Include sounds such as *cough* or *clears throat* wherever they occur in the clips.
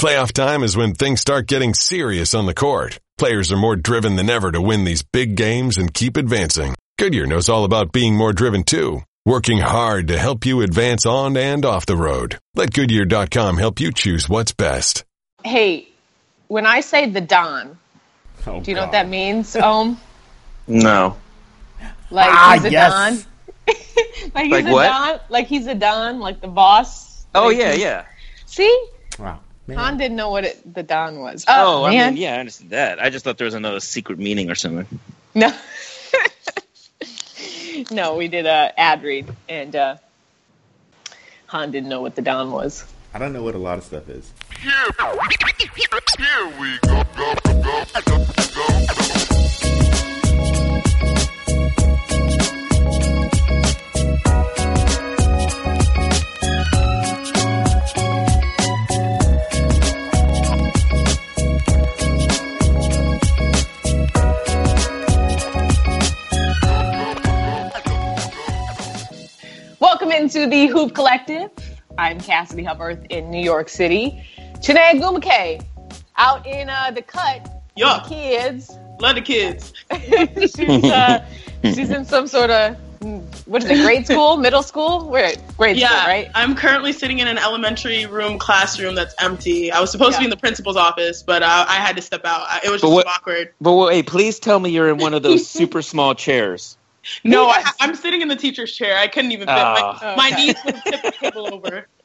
Playoff time is when things start getting serious on the court. Players are more driven than ever to win these big games and keep advancing. Goodyear knows all about being more driven too, working hard to help you advance on and off the road. Let Goodyear.com help you choose what's best. Hey, when I say the Don, Oh, do you know what that means, Ohm? No. Like Ah, he's a yes. Don? *laughs* like he's Like a what? Don? Like he's a Don, like the boss? Oh Like yeah, he's- yeah. See? Wow. Man. Han didn't know what it, the Don was. Oh, I man. mean, yeah, I understand that. I just thought there was another secret meaning or something. No. *laughs* no, we did a ad read, and uh, Han didn't know what the Don was. I don't know what a lot of stuff is. Welcome into the Hoop Collective. I'm Cassidy Hubbarth in New York City. Chiney Ogwumike out in uh, the cut. with Yeah. The kids. Love the kids. *laughs* she's, uh, she's in some sort of, what is it, grade school, middle school? We're at grade Yeah, school, right? I'm currently sitting in an elementary room classroom that's empty. I was supposed to be in the principal's office, but uh, I had to step out. It was But just what- awkward. But wait, please tell me you're in one of those *laughs* super small chairs. No, I, I'm sitting in the teacher's chair. I couldn't even fit. My, my Okay. knees would tip the table over. *laughs*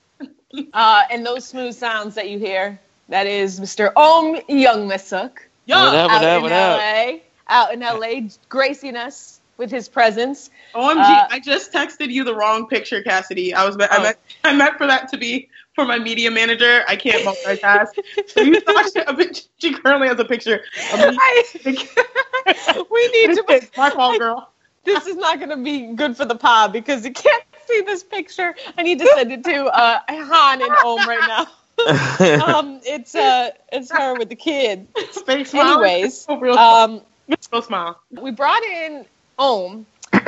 Uh, and those smooth sounds that you hear, that is Mr. Om Young Misuk. Yeah. What up? out in what up? LA, out in LA, gracing us with his presence. OMG, Uh, I just texted you the wrong picture, Cassidy. I was I Oh. meant I meant for that to be for my media manager. I can't multitask. so you saw *laughs* a picture. She currently has a picture. Of me. *laughs* I, we need to. It's my fault, girl. This is not going to be good for the pod because you can't see this picture. I need to send it to uh, Han and Ohm right now. *laughs* Um, it's uh, it's her with the kid. Fake smile. Anyways, real um, real smile. we brought in Ohm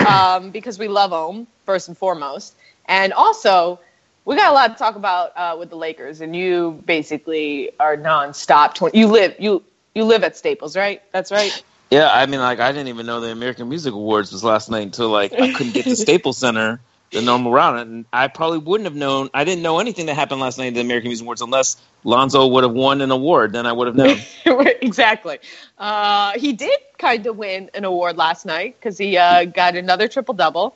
um, because we love Ohm first and foremost, and also we got a lot to talk about uh, with the Lakers. And you basically are nonstop. 20, you live you you live at Staples, right? That's right. Yeah, I mean, like I didn't even know the American Music Awards was last night until like I couldn't get to *laughs* Staples Center the normal route, and I probably wouldn't have known. I didn't know anything that happened last night at the American Music Awards unless Lonzo would have won an award. Then I would have known. *laughs* exactly. Uh, he did kind of win an award last night because he uh, got another triple double,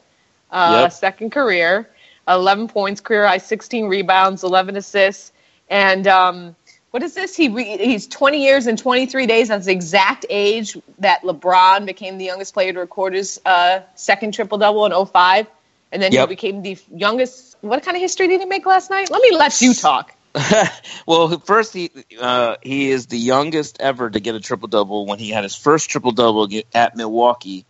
uh, Yep. second career, 11 points, career high, 16 rebounds, 11 assists, and um, what is this? He re- he's 20 years and 23 days. That's the exact age that LeBron became the youngest player to record his uh, second triple double in 05. And then Yep. he became the youngest. What kind of history did he make last night? Let me let you talk. *laughs* well, first he uh, he is the youngest ever to get a triple double when he had his first triple double at Milwaukee,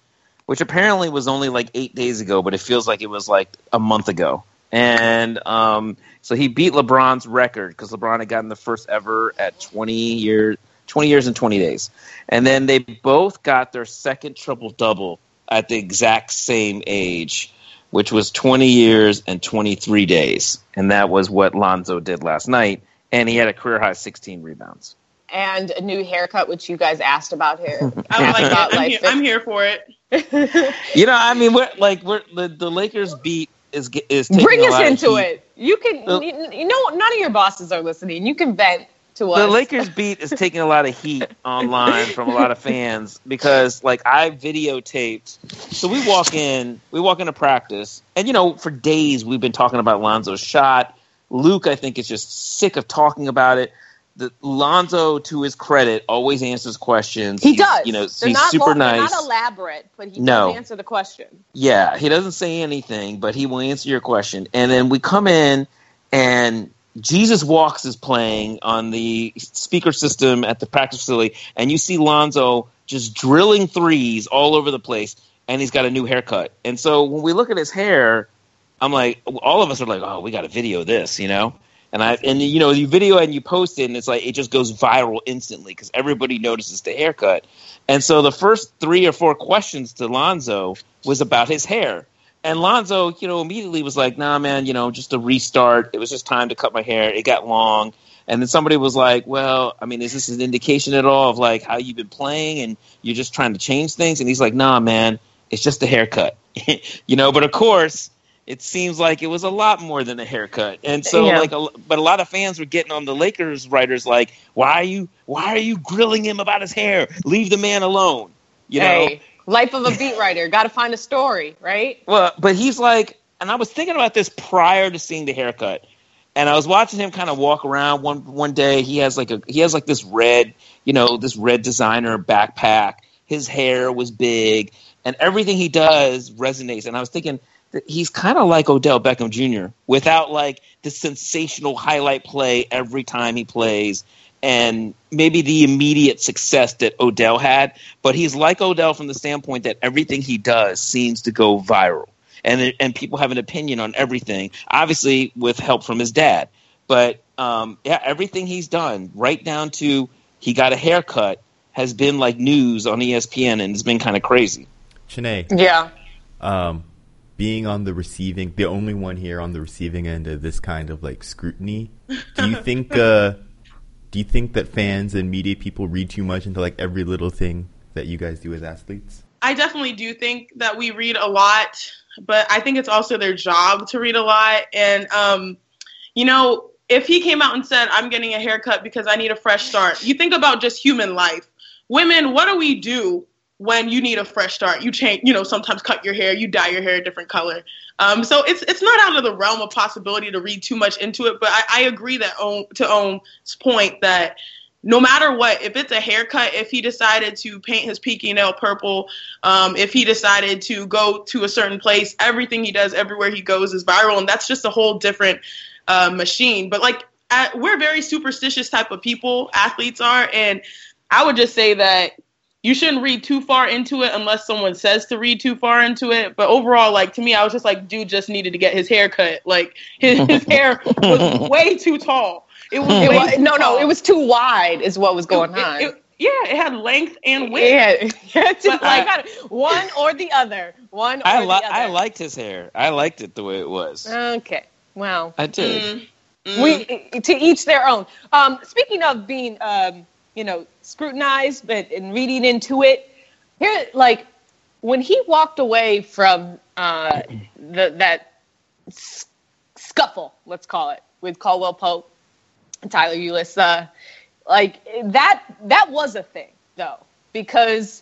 which apparently was only like eight days ago, but it feels like it was like a month ago. And um, so he beat LeBron's record because LeBron had gotten the first ever at twenty years, twenty years and twenty days, and then they both got their second triple double at the exact same age which was 20 years and 23 days. And that was what Lonzo did last night. And he had a career high 16 rebounds. And a new haircut, which you guys asked about here. *laughs* I like About it. I'm life. here, I'm here for it. You know, I mean, we're like, we're the, the Lakers beat is is taking Bring a us into it. You can, The- you, you know, none of your bosses are listening. You can vent to us. The Lakers *laughs* beat is taking a lot of heat online from a lot of fans because, like, I videotaped. So we walk in, we walk into practice, and you know, for days we've been talking about Lonzo's shot. Luke, I think, is just sick of talking about it. The Lonzo, to his credit, always answers questions. He He's, does. You know, they're he's not super long, nice. not elaborate, but he No. does answer the question. Yeah, he doesn't say anything, but he will answer your question. And then we come in, and Jesus Walks is playing on the speaker system at the practice facility, and you see Lonzo just drilling threes all over the place, and he's got a new haircut. And so when we look at his hair, I'm like, all of us are like, oh, we got to video this, you know? And I and you know you video and you post it and it's like it just goes viral instantly because everybody notices the haircut. And so the first three or four questions to Lonzo was about his hair. And Lonzo, you know, immediately was like, "Nah, man, you know, just a restart. It was just time to cut my hair. It got long." And then somebody was like, "Well, I mean, is this an indication at all of like how you've been playing and you're just trying to change things?" And he's like, "Nah, man, it's just a haircut." *laughs* you know, but of course, it seems like it was a lot more than a haircut. And so Yeah. like a, but a lot of fans were getting on the Lakers writers like, "Why are you why are you grilling him about his hair? Leave the man alone." You know. life of a beat writer. *laughs* Got to find a story, right? Well, but he's like, and I was thinking about this prior to seeing the haircut, and I was watching him kind of walk around one one day. He has like a he has like this red, you know, this red designer backpack. His hair was big, and everything he does resonates. And I was thinking he's kind of like Odell Beckham Jr. without like the sensational highlight play every time he plays. And maybe the immediate success that Odell had, but he's like Odell from the standpoint that everything he does seems to go viral and and people have an opinion on everything. Obviously, with help from his dad, but um, yeah, everything he's done, right down to he got a haircut, has been like news on ESPN, and it's been kind of crazy. Chiney, Yeah. um, being on the receiving, the only one here on the receiving end of this kind of like scrutiny, do you think? *laughs* Uh, do you think that fans and media people read too much into like every little thing that you guys do as athletes? I definitely do think that we read a lot, but I think it's also their job to read a lot. And, um, you know, if he came out and said, I'm getting a haircut because I need a fresh start, you think about just human life. Women, what do we do when you need a fresh start? You change, you know, sometimes cut your hair, you dye your hair a different color. Um, so it's it's not out of the realm of possibility to read too much into it, but I, I agree that to Ohm's point that no matter what, if it's a haircut, if he decided to paint his peaky nail purple, um, if he decided to go to a certain place, everything he does everywhere he goes is viral, and that's just a whole different uh, machine. But like, at, we're very superstitious type of people, athletes are, and I would just say that you shouldn't read too far into it unless someone says to read too far into it. But overall, like to me, I was just like, dude just needed to get his hair cut. Like his, his *laughs* hair was way too tall. It was, It was, too no, no, it was too wide, is what was going It- on. it- yeah, it had length and width. yeah, *laughs* it's But, like uh, one or the other. One or I the li- I liked his hair. I liked it the way it was. Okay. Well, I did. Mm. we to each their own. Um, speaking of being, um, you know, scrutinized, but and reading into it, here, like when he walked away from uh, the that scuffle, let's call it, with Caldwell Pope and Tyler Ulis, uh, like that that was a thing though because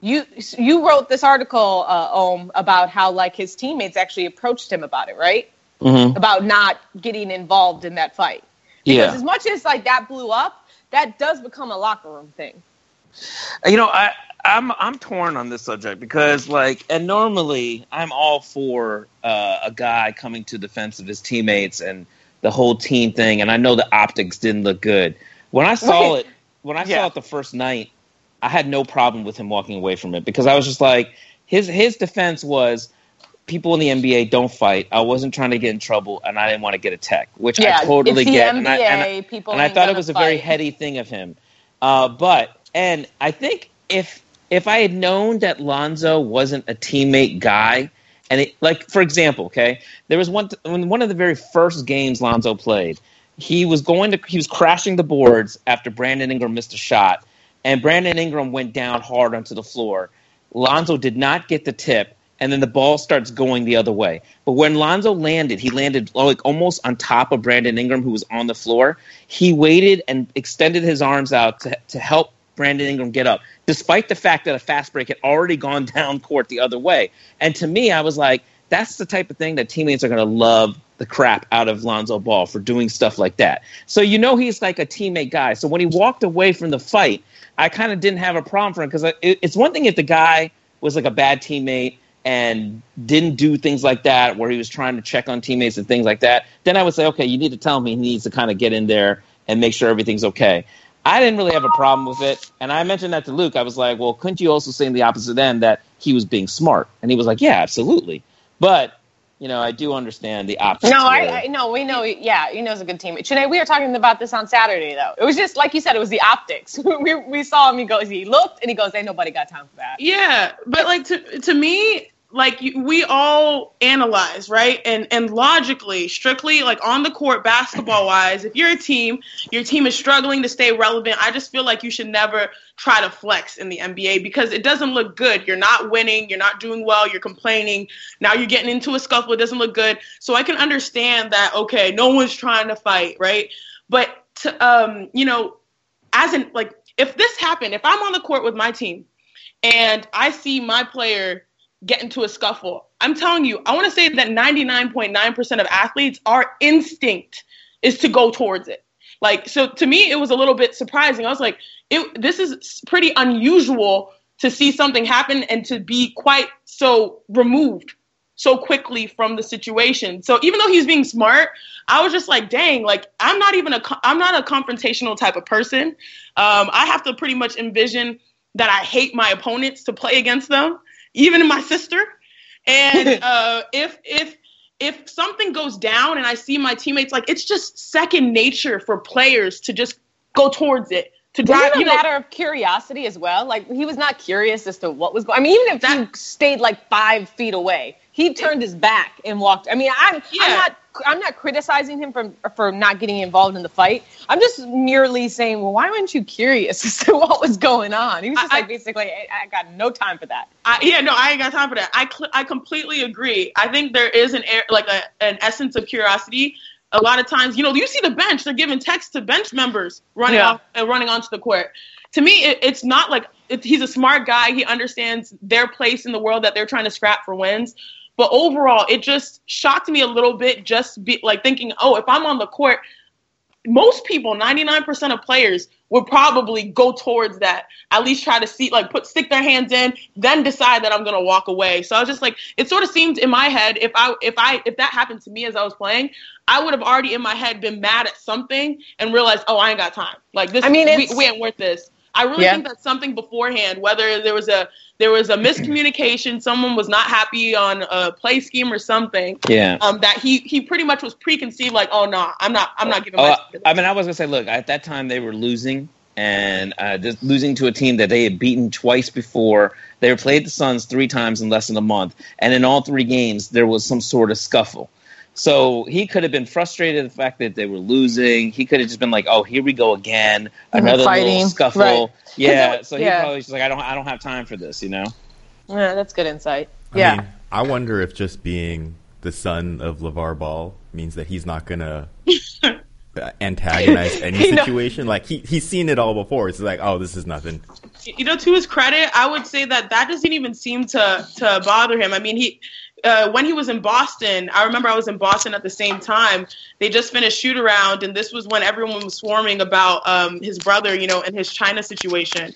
you you wrote this article, uh, Ohm, about how like his teammates actually approached him about it, right? Mhm. About not getting involved in that fight. Because Yeah. as much as like that blew up, that does become a locker room thing. You know, I I'm I'm torn on this subject because like, and normally I'm all for uh, a guy coming to defense of his teammates and the whole team thing. And I know the optics didn't look good when I saw it. When I Yeah. saw it the first night, I had no problem with him walking away from it because I was just like, his his defense was. People in the NBA don't fight. I wasn't trying to get in trouble, and I didn't want to get a tech, which Yeah, I totally get. NBA. and I, and I- people and I thought it was a very heady thing of him. Uh, but and I think if if I had known that Lonzo wasn't a teammate guy, and it, like for example, okay, there was one when one of the very first games Lonzo played, he was going to he was crashing the boards after Brandon Ingram missed a shot, and Brandon Ingram went down hard onto the floor. Lonzo did not get the tip, and then the ball starts going the other way. But when Lonzo landed, he landed like almost on top of Brandon Ingram, who was on the floor. He waited and extended his arms out to, to help Brandon Ingram get up, despite the fact that a fast break had already gone *laughs* down court the other way. And to me, I was like, that's the type of thing that teammates are going to love the crap out of Lonzo Ball for doing stuff like that. So you know he's like a teammate guy. So when he walked away from the fight, I kind of didn't have a problem for him because it's one thing if the guy was like a bad teammate and didn't do things like that where he was trying to check on teammates and things like that then i would say okay you need to tell him he needs to kind of get in there and make sure everything's okay. I didn't really have a problem with it and i mentioned that to luke. I was like well couldn't you also say in the opposite end that he was being smart? And he was like yeah absolutely. But you know i do understand the optics No, I, I no, we know. Yeah, he knows a good team. Chiney, we were talking about this on Saturday though. It was just like you said. It was the optics. *laughs* we we saw him. He goes. He looked and he goes. Ain't nobody got time for that. Yeah, but like to to me, like we all analyze, right? And and logically, strictly like on the court basketball wise, if you're a team, your team is struggling to stay relevant, I just feel like you should never try to flex in the NBA because it doesn't look good. You're not winning, you're not doing well, you're complaining. Now you're getting into a scuffle, it doesn't look good. So I can understand that okay, no one's trying to fight, right? But to, um, you know, as in like if this happened, if I'm on the court with my team and I see my player get into a scuffle, I'm telling you, I want to say that 99.9% of athletes, our instinct is to go towards it. Like, so to me, it was a little bit surprising. I was like, it, this is pretty unusual to see something happen and to be quite so removed so quickly from the situation. So even though he's being smart, I was just like, dang, like I'm not even a I'm not a confrontational type of person. Um, I have to pretty much envision that I hate my opponents to play against them, even my sister. And *laughs* uh, if if if something goes down and I see my teammates, like it's just second nature for players to just go towards it. To drive, Isn't it you a matter of curiosity as well? Like he was not curious as to what was going. I mean, even if That- he stayed like five feet away, he turned his back and walked. I mean, I'm Yeah. I'm not I'm not criticizing him for for not getting involved in the fight. I'm just merely saying, well, why weren't you curious *laughs* as to what was going on? He was just I- like basically, I, I got no time for that. I, yeah, no, I ain't got time for that. I cl- I completely agree. I think there is an air, like a, an essence of curiosity. A lot of times, you know, you see the bench; they're giving text to bench members running Yeah. off and running onto the court. To me, it, it's not like it, he's a smart guy. He understands their place in the world that they're trying to scrap for wins. But overall, it just shocked me a little bit. Just be like thinking, oh, if I'm on the court, most people, 99% of players, would probably go towards that. At least try to see, like, put stick their hands in, then decide that I'm gonna walk away. So I was just like, it sort of seemed in my head, if I, if I, if that happened to me as I was playing, I would have already in my head been mad at something and realized, oh, I ain't got time. Like this, I mean, we, we ain't worth this. I really Yeah. think that's something beforehand, whether there was a there was a miscommunication, someone was not happy on a play scheme or something. Yeah. Um, that he he pretty much was preconceived, like, oh no, I'm not I'm not giving Oh, my. I mean, I was gonna say, look, at that time they were losing, and uh, just losing to a team that they had beaten twice before. They had played the Suns three times in less than a month, and in all three games there was some sort of scuffle. So he could have been frustrated at the fact that they were losing. He could have just been like, "Oh, here we go again, another Fighting, little scuffle." right. *laughs* Yeah. it- so he yeah. probably was just like, "I don't, I don't have time for this," you know. Yeah, that's good insight. I Yeah. mean, I wonder if just being the son of LaVar Ball means that he's not gonna *laughs* antagonize any You know- situation. Like he he's seen it all before. It's like, oh, this is nothing. you know, to his credit, I would say that that doesn't even seem to to bother him. I mean, he uh, when he was in Boston, I remember I was in Boston at the same time. They just finished shoot around, and this was when everyone was swarming about um, his brother, you know, and his China situation.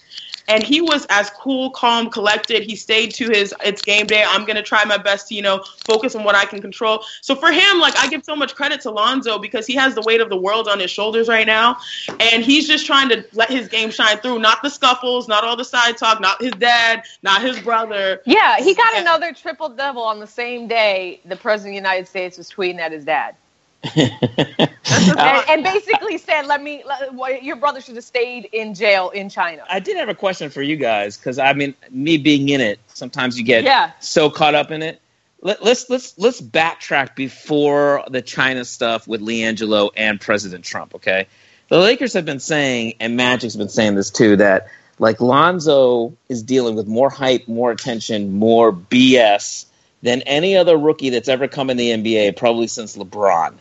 And he was as cool, calm, collected. He stayed to his it's game day. I'm gonna try my best to, you know, focus on what I can control. So for him, like I give so much credit to Lonzo because he has the weight of the world on his shoulders right now. And he's just trying to let his game shine through. Not the scuffles, not all the side talk, not his dad, not his brother. Yeah, he got another triple double on the same day the president of the United States was tweeting at his dad. *laughs* And, and basically said, "Let me. Let, well, your brother should have stayed in jail in China." I did have a question for you guys because I mean, me being in it, sometimes you get Yeah. so caught up in it. Let, let's let's let's backtrack before the China stuff with LiAngelo and President Trump. Okay, the Lakers have been saying, and Magic's been saying this too, that like Lonzo is dealing with more hype, more attention, more BS than any other rookie that's ever come in the NBA, probably since LeBron.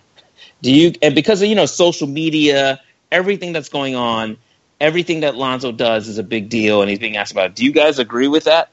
Do you and because of you know social media, everything that's going on, everything that Lonzo does is a big deal, and he's being asked about. it. Do you guys agree with that?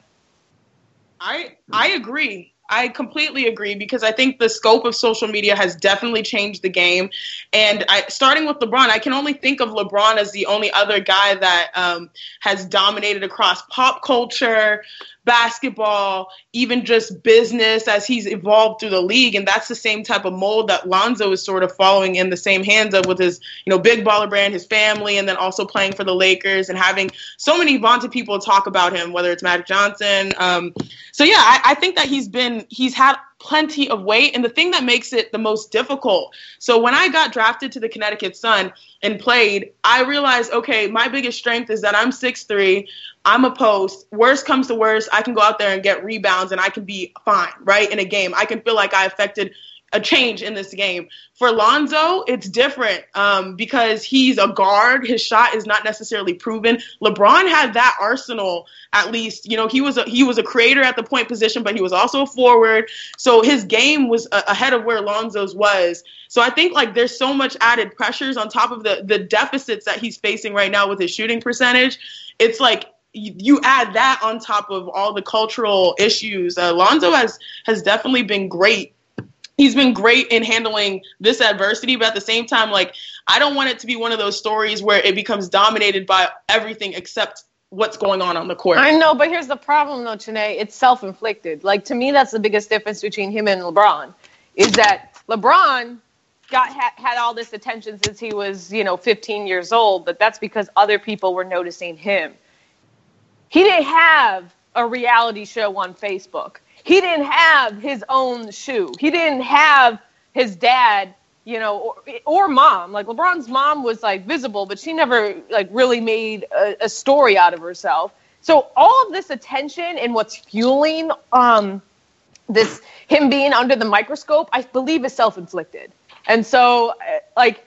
I I agree. I completely agree because I think the scope of social media has definitely changed the game. And I, starting with LeBron, I can only think of LeBron as the only other guy that um, has dominated across pop culture, basketball, even just business as he's evolved through the league. And that's the same type of mold that Lonzo is sort of following in the same hands of with his, you know, big baller brand, his family, and then also playing for the Lakers and having so many vaunted people talk about him, whether it's Magic Johnson. Um, so yeah, I, I think that he's been he's had plenty of weight and the thing that makes it the most difficult. So when I got drafted to the Connecticut Sun and played, I realized, okay, my biggest strength is that I'm 6'3, I'm a post. Worst comes to worst, I can go out there and get rebounds and I can be fine, right? In a game. I can feel like I affected a change in this game. For Lonzo, it's different um, because he's a guard. His shot is not necessarily proven. LeBron had that arsenal at least. You know, he was a, he was a creator at the point position, but he was also a forward. So his game was a- ahead of where Lonzo's was. So I think like there's so much added pressures on top of the the deficits that he's facing right now with his shooting percentage. It's like you add that on top of all the cultural issues. Uh, Lonzo has has definitely been great he's been great in handling this adversity, but at the same time, like I don't want it to be one of those stories where it becomes dominated by everything except what's going on on the court. I know, but here's the problem, though, Chiney. It's self-inflicted. Like to me, that's the biggest difference between him and LeBron, is that LeBron got had all this attention since he was, you know, 15 years old, but that's because other people were noticing him. He didn't have a reality show on Facebook he didn't have his own shoe. He didn't have his dad, you know, or, or mom. Like LeBron's mom was like visible, but she never like really made a, a story out of herself. So all of this attention and what's fueling um, this him being under the microscope, I believe, is self-inflicted. And so, uh, like,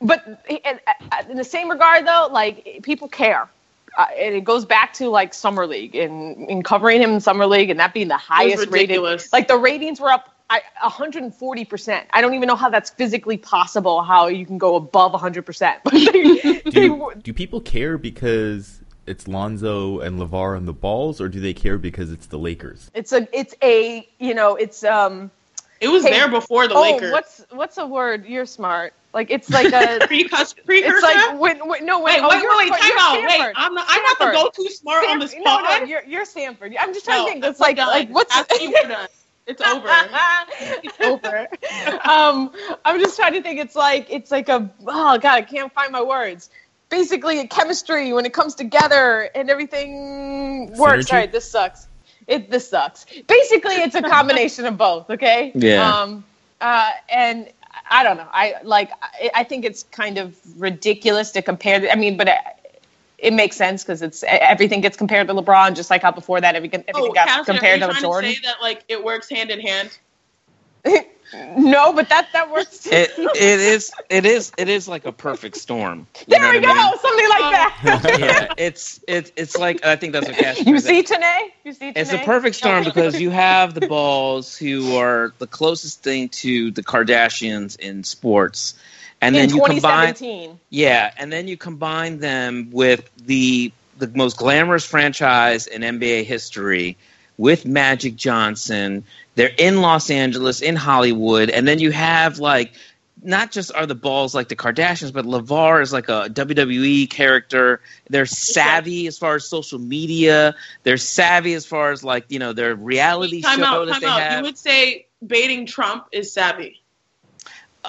but in the same regard, though, like people care uh, and it goes back to like summer league and, and covering him in summer league and that being the highest rated. Like the ratings were up I, 140%. I don't even know how that's physically possible. How you can go above 100%. *laughs* do, do people care because it's Lonzo and LaVar on the balls, or do they care because it's the Lakers? It's a, it's a, you know, it's um. It was hey, there before the oh, Lakers. What's what's a word? You're smart. Like it's like a *laughs* precursor. It's like when, when no wait, wait, oh, wait, wait, wait, time out. Wait, I'm not. I'm not the go-to smart Stanford. on this No, no, you're you're Stanford. I'm just trying no, to think. It's like done. like what's It's over. *laughs* it's over. *laughs* um, I'm just trying to think. It's like it's like a oh god, I can't find my words. Basically, a chemistry when it comes together and everything works. Synergy? All right, this sucks. It this sucks. Basically, it's a combination of both. Okay. Yeah. Um. Uh. And I don't know. I like. I, I think it's kind of ridiculous to compare. The, I mean, but. It, it makes sense because it's everything gets compared to LeBron, just like how before that everything, everything oh, got Counselor, compared are you to trying Jordan. To say that like it works hand in hand. *laughs* no, but that that works. Too. It, it is it is it is like a perfect storm. There we go, I mean? something like that. *laughs* yeah, it's it's it's like I think that's what Cash. You see Chiney? You see Chiney? It's a perfect storm because you have the balls who are the closest thing to the Kardashians in sports. And in then you combine combine Yeah, and then you combine them with the the most glamorous franchise in NBA history with Magic Johnson. They're in Los Angeles, in Hollywood, and then you have like not just are the balls like the Kardashians, but LaVar is like a WWE character. They're savvy as far as social media. They're savvy as far as like you know their reality time show out, that time they out. have. You would say baiting Trump is savvy.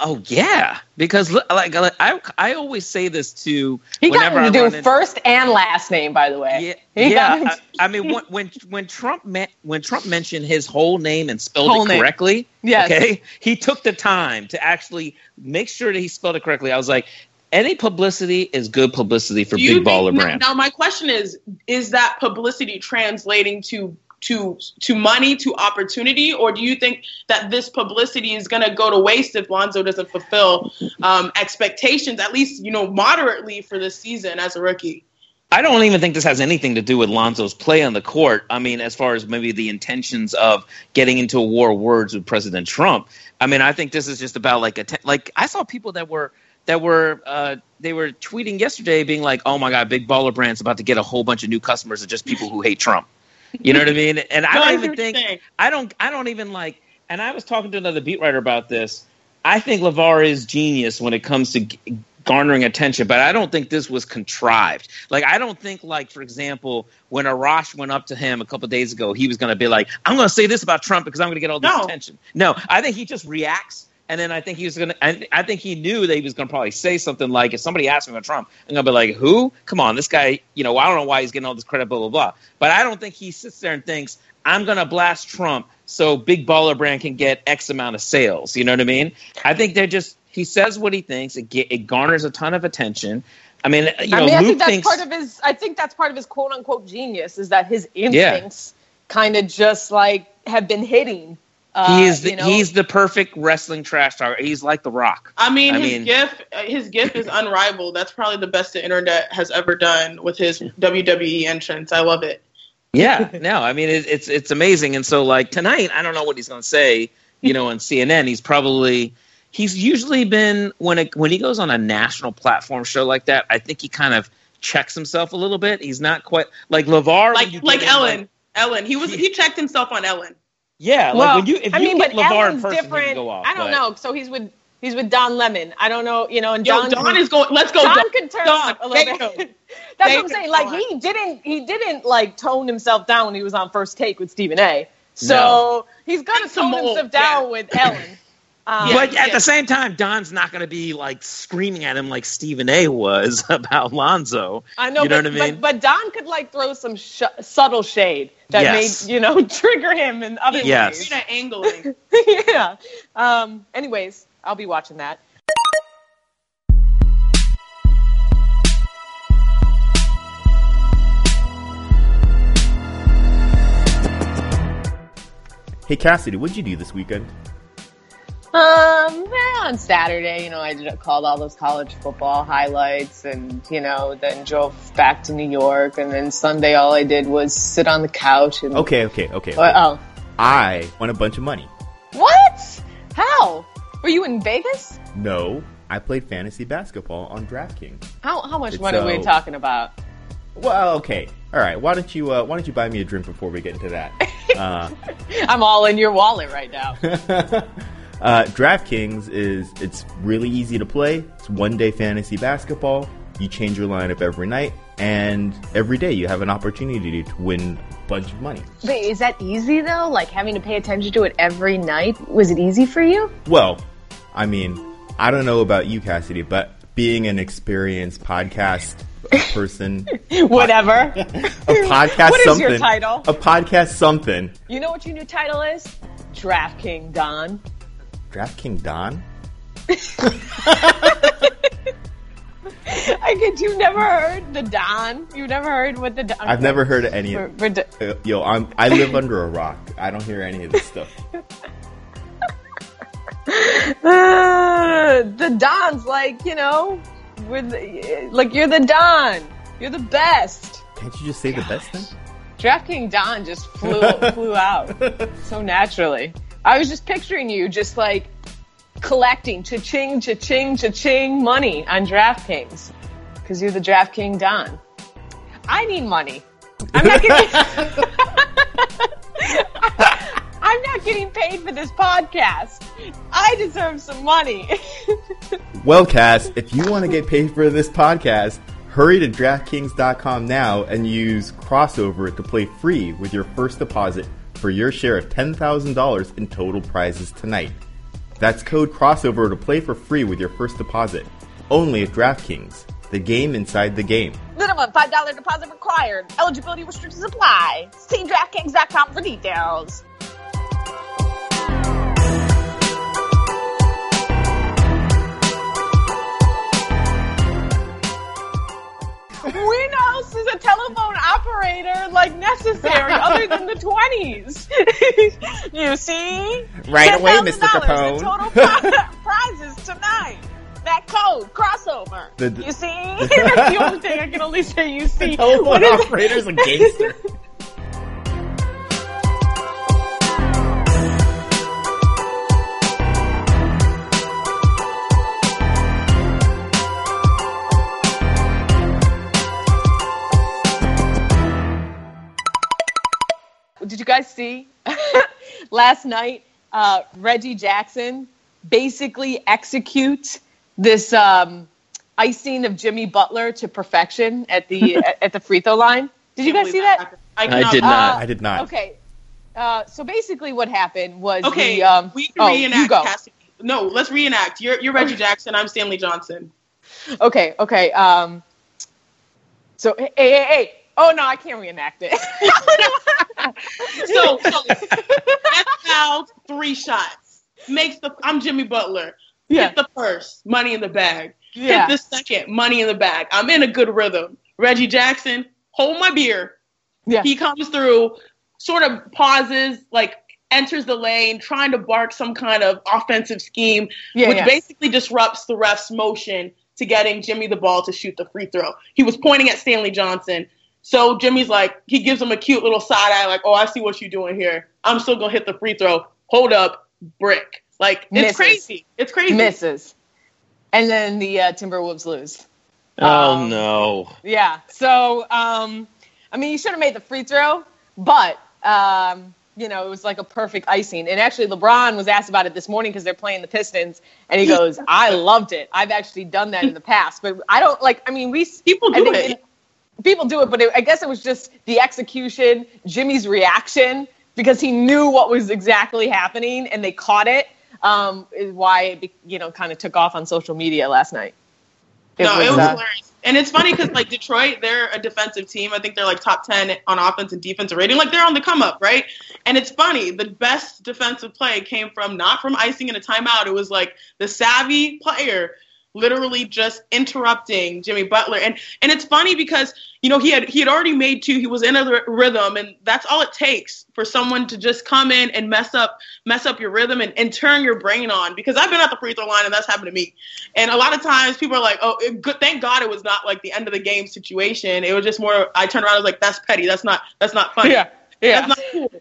Oh yeah, because like, like I I always say this to he got whenever him to I do run first and last name, by the way. Yeah, He yeah. I, I mean, when when when Trump me- when Trump mentioned his whole name and spelled Whole it name. correctly, Yes. okay, he took the time to actually make sure that he spelled it correctly. I was like, any publicity is good publicity for Do you big baller think, now- brand. Now, my question is: Is that publicity translating to to to money, to opportunity, or do you think that this publicity is going to go to waste if Lonzo doesn't fulfill um, expectations, at least you know moderately for this season as a rookie? I don't even think this has anything to do with Lonzo's play on the court. I mean, as far as maybe the intentions of getting into a war of words with President Trump. I mean, I think this is just about like a te- like I saw people that were that were uh, they were tweeting yesterday, being like, "Oh my God, Big Baller Brand's about to get a whole bunch of new customers of just people who hate Trump." You know what I mean? And I don't even think saying. I don't I don't even like. And I was talking to another beat writer about this. I think Lavar is genius when it comes to g- garnering attention, but I don't think this was contrived. Like I don't think like for example, when Arash went up to him a couple days ago, he was going to be like, "I'm going to say this about Trump because I'm going to get all this No. attention." No, I think he just reacts And then I think he was gonna. I, I think he knew that he was gonna probably say something like, "If somebody asked me about Trump, I'm gonna be like, who? Come on, this guy. You know, I don't know why he's getting all this credit, blah blah blah." But I don't think he sits there and thinks, "I'm gonna blast Trump so Big Baller Brand can get X amount of sales." You know what I mean? I think they're just. He says what he thinks. It, get, it garners a ton of attention. I mean, you know, I mean, I Luke think that's thinks, part of his. I think that's part of his quote unquote genius is that his instincts kind of just like have been hitting. Uh, he is the, you know? he's the perfect wrestling trash talker. He's like The Rock. I mean, I his mean- gif, uh, his gif is *laughs* unrivaled. That's probably the best the internet has ever done with his WWE entrance. I love it. Yeah, no, I mean it, it's it's amazing. And so like tonight, I don't know what he's going to say. You know, on CNN, he's probably he's usually been when it when he goes on a national platform show like that. I think he kind of checks himself a little bit. He's not quite like LaVar, Like like Ellen. Ellen. He was he checked himself on Ellen. Yeah, well, like when you if I you mean, get but LaVar in Ellen's person, different. go off. I don't but- know. So he's with he's with Don Lemon. I don't know. You know, and Yo, Don, Dawn is going. Let's go. Don Dawn. could turn Dawn, up a little Dawn. bit. *laughs* That's what I'm saying. Like he didn't he didn't like tone himself down when he was on first take with Stephen A. So No. he's gonna Take some tone mold, himself down yeah. with Ellen. Um, But at yeah. the same time, Don's not going to be like screaming at him like Stephen A. was *laughs* about Lonzo. I know, You know but, what I mean? but but Don could like throw some sh- subtle shade that Yes. made you know *laughs* trigger him in other Yes. ways. You're angling. *laughs* yeah. Um. Anyways, I'll be watching that. Hey Cassidy, what'd you do this weekend? Um, well, on Saturday, you know, I did, called all those college football highlights and, you know, then drove back to New York. And then Sunday, all I did was sit on the couch and. Okay, okay, okay. okay. Oh. I won a bunch of money. What? How? Were you in Vegas? No, I played fantasy basketball on DraftKings. How, how much It's, money were we uh, talking about? Well, okay, all right. Why don't you uh, Why don't you buy me a drink before we get into that? *laughs* Uh, I'm all in your wallet right now. *laughs* uh, DraftKings is it's really easy to play. It's one day fantasy basketball. You change your lineup every night, and every day you have an opportunity to win a bunch of money. Wait, is that easy though? Like having to pay attention to it every night? Was it easy for you? Well, I mean, I don't know about you, Cassidy, but being an experienced podcast person, *laughs* Whatever. *laughs* a podcast What is something, your title? a podcast something. You know what your new title is? DraftKing Don. DraftKings Don. *laughs* I get you've never heard the Don. You've never heard what the Don. I've never heard of any. Of for, uh, Yo, I'm I live under a rock. I don't hear any of this stuff. Uh, *laughs* the Don's like you know, we're the, like you're the Don. You're the best. Can't you just say the best thing? DraftKing Don just flew flew out *laughs* so naturally. I was just picturing you just like collecting cha-ching, cha-ching, cha-ching money on DraftKings because you're the DraftKing Don. I need money. I'm not getting. *laughs* *laughs* I'm not getting paid for this podcast. I deserve some money. *laughs* Well, Cass, if you want to get paid for this podcast, hurry to DraftKings.com now and use crossover to play free with your first deposit for your share of $10,000 in total prizes tonight. That's code crossover to play for free with your first deposit. Only at DraftKings, the game inside the game. Minimum five dollar deposit required. Eligibility restrictions apply. See DraftKings.com for details. When else is a telephone operator like necessary other than the twenties? *laughs* you see, Right away, $10,000 Mr. Capone. Total *laughs* pri- prizes tonight. That code crossover. The- you see, *laughs* that's the only thing I can only say. You see, Telephone What is it? operator's a gangster. Did you guys see *laughs* last night? Uh, Reggie Jackson basically execute this um, icing of Jimmy Butler to perfection at the *laughs* at, at the free throw line. Did you guys see that? I, I cannot- did not. I did not. Okay. Uh, so basically, what happened was Okay, the um, we can oh, reenact you go. Cassidy. No, let's reenact. You're you're Reggie Jackson. I'm Stanley Johnson. Okay, okay. Um, so hey, hey, hey. Oh no, I can't reenact it. *laughs* *laughs* So, so three shots. Makes the I'm Jimmy Butler. Yeah. Hit the first, money in the bag. Yeah. Hit the second, money in the bag. I'm in a good rhythm. Reggie Jackson, hold my beer. yeah. He comes through, sort of pauses, like enters the lane, trying to bark some kind of offensive scheme, Yeah, which yeah. basically disrupts the ref's motion to getting Jimmy the ball to shoot the free throw. He was pointing at Stanley Johnson. So Jimmy's like, he gives him a cute little side eye, like, oh, I see what you're doing here. I'm still gonna hit the free throw. Hold up, brick. Like, it's Misses. crazy. It's crazy. misses, and then the uh, Timberwolves lose. Oh Um, no. Yeah. So, um, I mean, you should have made the free throw, but um, you know, it was like a perfect icing. And actually, LeBron was asked about it this morning because they're playing the Pistons, and he *laughs* goes, "I loved it. I've actually done that in the past, but I don't like. I mean, we People I do think it. it- people do it, but it, I guess it was just the execution, Jimmy's reaction, because he knew what was exactly happening and they caught it. Um, is why it, be- you know, kind of took off on social media last night. no, it was uh, hilarious. And it's funny because like Detroit, they're a defensive team. I think they're like top ten on offense and defensive rating. Like they're on the come up, right? And it's funny. The best defensive play came from not from icing in a timeout. It was like the savvy player literally just interrupting Jimmy Butler. And and it's funny because you know he had he had already made two. He was in a r- rhythm, and that's all it takes for someone to just come in and mess up mess up your rhythm and, and turn your brain on. Because I've been at the free throw line, and that's happened to me. And a lot of times people are like, "Oh, it, good, thank God it was not like the end of the game situation. It was just more." I turned around, I was like, "That's petty. That's not that's not funny. yeah, yeah. That's not cool."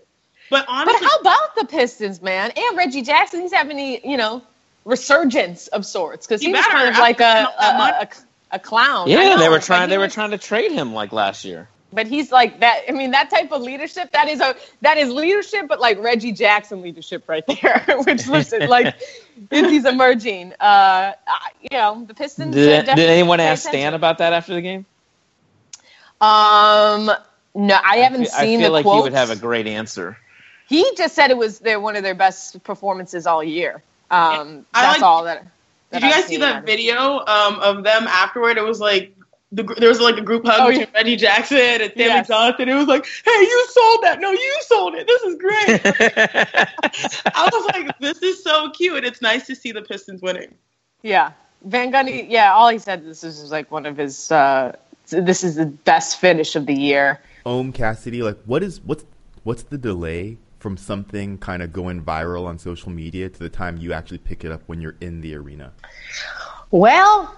But But how about the Pistons, man? And Reggie Jackson, he's having a you know resurgence of sorts because he, He was better. kind of I like a don't know that a, a, a clown. I Yeah, they were trying. he They were trying to trade him like last year. But he's like that. I mean, that type of leadership. That is a that is leadership, but like Reggie Jackson leadership right *laughs* there. Which listen, like he's emerging. Uh, you know, the Pistons. Did, did anyone pay ask Stan about that after the game? Um, no, I haven't I seen feel the like quotes. he would have a great answer. He just said it was their one of their best performances all year. Um, I that's like- all that. that Did you I've guys see that out of it. video um, of them afterward? It was like the, gr- there was like a group hug Oh, between yeah. Reggie Jackson and Stanley Yes. Johnson. It was like, "Hey, you sold that? No, you sold it. This is great." *laughs* I was like, "This is so cute. It's nice to see the Pistons winning." Yeah, Van Gundy. Yeah, all he said this is like one of his. Uh, this is the best finish of the year. Ohm Cassidy, like what is what's what's the delay from something kind of going viral on social media to the time you actually pick it up when you're in the arena? Well,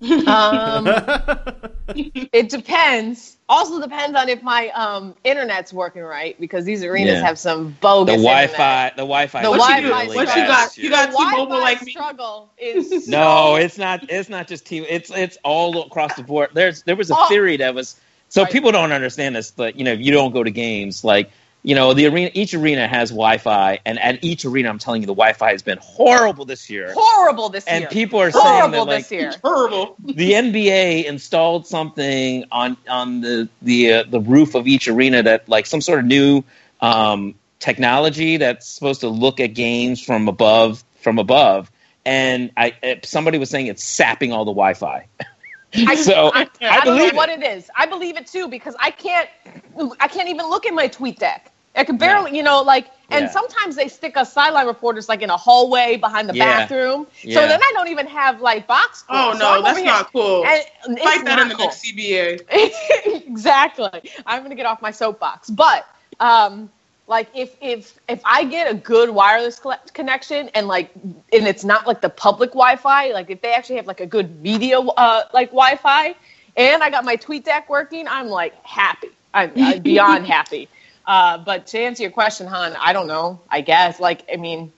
*laughs* um, *laughs* it depends. Also depends on if my um, internet's working right because these arenas Yeah. have some bogus. the bogus. Wi-Fi. The Wi-Fi. The What you? Wi-Fi really What you got? You got T-Mobile like me. struggle is *laughs* No, so- it's not. It's not just T. It's it's all across the board. There's there was a Oh. theory that was so Right. people don't understand this, but you know, if you don't go to games, like you know, the arena, each arena has Wi-Fi, and at each arena, I'm telling you, the Wi-Fi has been horrible this year. horrible this And year. And people are saying horrible that like this year. Horrible. *laughs* the NBA installed something on on the the uh, the roof of each arena that like some sort of new um, technology that's supposed to look at games from above from above. And I uh, somebody was saying it's sapping all the Wi-Fi. I, *laughs* so I, I, don't believe know what it. it is. I believe it too because I can't. I can't even look at my TweetDeck. I can barely, you know, like, and Yeah. sometimes they stick us sideline reporters like in a hallway behind the Yeah. bathroom. So then I don't even have like box. score. Oh no, I'm that's here- not cool. And it's Fight that in not the next. CBA. *laughs* exactly. I'm gonna get off my soapbox, but um, like if if if I get a good wireless connection and like and it's not like the public Wi-Fi, like if they actually have like a good media uh, like Wi-Fi, and I got my TweetDeck working, I'm like happy. I'm, I'm beyond *laughs* happy. Uh, but to answer your question, Han, I don't know. I guess like I mean,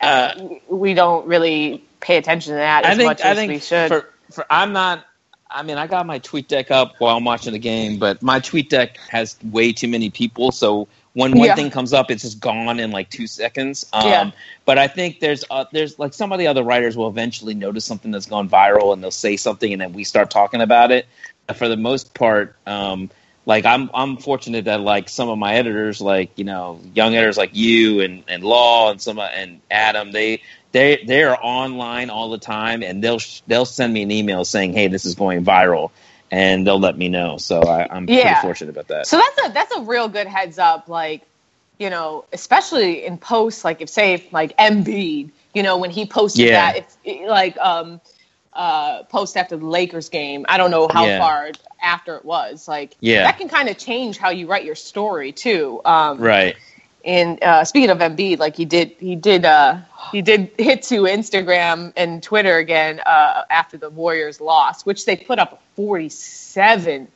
Uh, we don't really pay attention to that as I think much I as think we should. for for I'm not. I mean, I got my TweetDeck up while I'm watching the game, but my TweetDeck has way too many people. So when one Yeah. thing comes up, it's just gone in like two seconds. Um, Yeah. But I think there's uh, there's like some of the other writers will eventually notice something that's gone viral and they'll say something, and then we start talking about it. But for the most part, um, like I'm I'm fortunate that like some of my editors, like you know, young editors like you and and Law and some and Adam, they they they are online all the time, and they'll they'll send me an email saying, "Hey, this is going viral." And they'll let me know, so I, I'm Yeah. pretty fortunate about that. So that's a that's a real good heads up. Like, you know, especially in posts, like if say like Embiid, you know, when he posted Yeah. that, if like um uh post after the Lakers game, I don't know how Yeah. far after it was. Like, Yeah. that can kind of change how you write your story too. Um, right. And uh, speaking of Embiid, like he did, he did, uh, he did hit to Instagram and Twitter again uh, after the Warriors lost, which they put up 47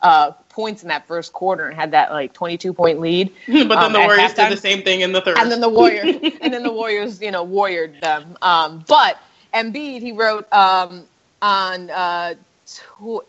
uh, points in that first quarter and had that like 22 point lead. *laughs* but then Um, the Warriors halftime- did the same thing in the third. and then the Warriors, *laughs* and then the Warriors, you know, warriored them. Um, but Embiid, he wrote um, on uh, to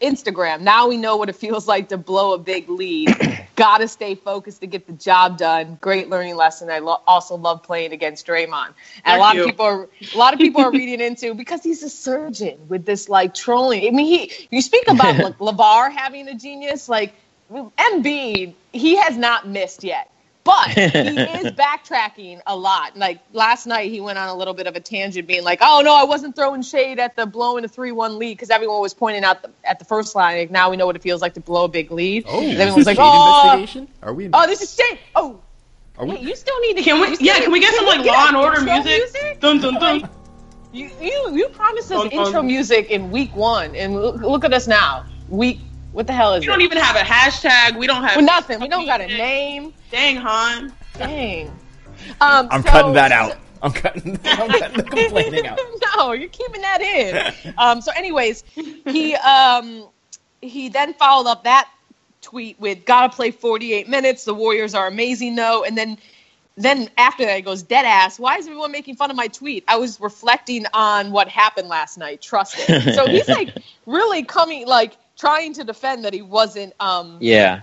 Instagram. Now we know what it feels like to blow a big lead. *clears throat* Got to stay focused to get the job done. Great learning lesson. I lo- also love playing against Draymond. And a lot you. of people are a lot of people are *laughs* reading into because he's a surgeon with this like trolling. I mean, he you speak about like *laughs* LaVar having a genius like. Embiid, he has not missed yet, but *laughs* he is backtracking a lot. Like last night, he went on a little bit of a tangent, being like, "Oh no, I wasn't throwing shade at the blowing a three-one lead because everyone was pointing out the, at the first line. Like, now we know what it feels like to blow a big lead. Oh, everyone this was like, shade "Oh, investigation? Are we? oh, this is shade. Oh, Are we? hey, you still need to. can we? Yeah, can we get some like we Law and Order intro music? Dun dun dun. You you you promised us Dun, dun. intro music in week one, and look, look at us now. Week. What the hell is We it? don't even have a hashtag. We don't have Well, nothing. We don't got a name. Dang, Han. Dang. Um, I'm so- cutting that out. I'm cutting. *laughs* I'm cutting the *laughs* complaining out. *laughs* no, you're keeping that in. um, so, anyways, he um, he then followed up that tweet with "Gotta play 48 minutes. The Warriors are amazing, though." And then then after that, he goes dead ass. Why is everyone making fun of my tweet? I was reflecting on what happened last night. Trust it. So he's like really coming, like trying to defend that he wasn't. Um, Yeah.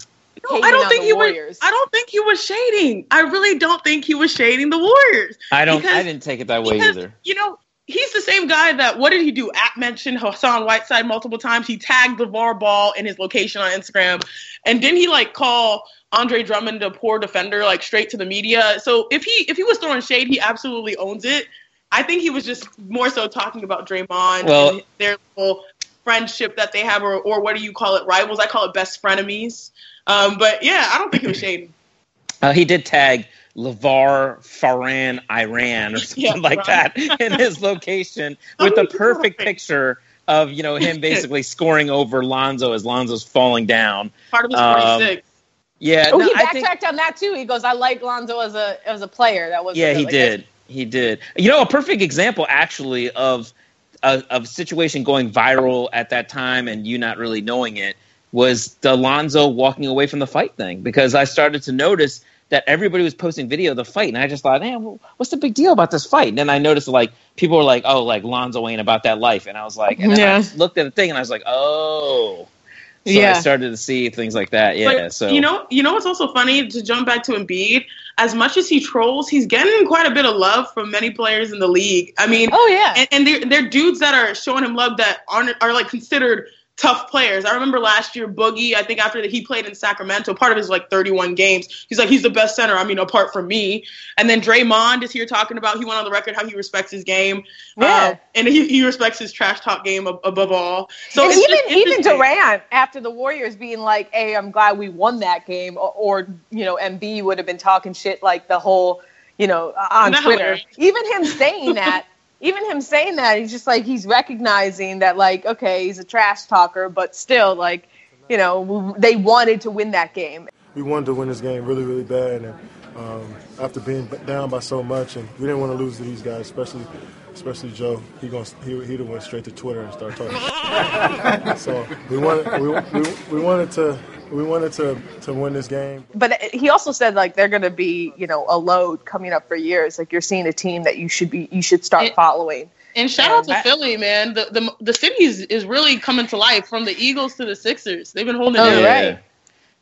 No, I don't think he Warriors. was. I don't think he was shading. I really don't think he was shading the Warriors. I don't. Because- I didn't take it that way because, either. You know, he's the same guy that. What did he do? At mentioned Hassan Whiteside multiple times. He tagged LaVar Ball in his location on Instagram, and didn't he like call Andre Drummond a poor defender, like straight to the media? So if he if he was throwing shade, he absolutely owns it. I think he was just more so talking about Draymond Well- and their little friendship that they have, or or what do you call it, rivals? I call it best frenemies. Um, but yeah, I don't think he was shading. Uh, he did tag LaVar Faran Iran or *laughs* something Yeah, like right. that *laughs* in his location with the perfect people- picture of you know him *laughs* basically scoring over Lonzo as Lonzo's falling down. Part of his Um, 46. Yeah, Oh, no, he I think backtracked on that too. He goes, "I like Lonzo as a as a player." That was yeah, he like, did. He did. You know, a perfect example actually of a, of a situation going viral at that time and you not really knowing it was the Lonzo walking away from the fight thing because I started to notice that everybody was posting video of the fight and I just thought, man, well, what's the big deal about this fight? And then I noticed like people were like, oh, like Lonzo ain't about that life, and I was like, and then Yeah. I looked at the thing and I was like, oh. So I Yeah. started to see things like that. Yeah. But, so you know, you know what's also funny to jump back to Embiid. As much as he trolls, he's getting quite a bit of love from many players in the league. I mean, Oh yeah. and, and they're, they're dudes that are showing him love that aren't are like considered tough players. I remember last year Boogie. I think after that he played in Sacramento, part of his like 31 games. He's like he's the best center. I mean, apart from me. And then Draymond is here talking about he went on the record how he respects his game. Yeah. Uh, and he, he respects his trash talk game ab- above all. So and it's just even even. Durant after the Warriors being like, "Hey, I'm glad we won that game," or, or you know, Embiid would have been talking shit like the whole, you know, on Twitter. hilarious? Even him saying *laughs* that, even him saying that, he's just like he's recognizing that, like, okay, he's a trash talker, but still, like, you know, they wanted to win that game. we wanted to win this game really, really bad, and um, after being down by so much, and we didn't want to lose to these guys, especially, especially Joe. He going he he'd have went straight to Twitter and start talking. *laughs* so we wanted we, we, we wanted to we wanted to, to win this game. But he also said like they're going to be, you know, a load coming up for years. Like you're seeing a team that you should be, you should start It- following. And shout out to I- Philly, man. The the the city is, is really coming to life from the Eagles to the Sixers. They've been holding Oh, it down. right.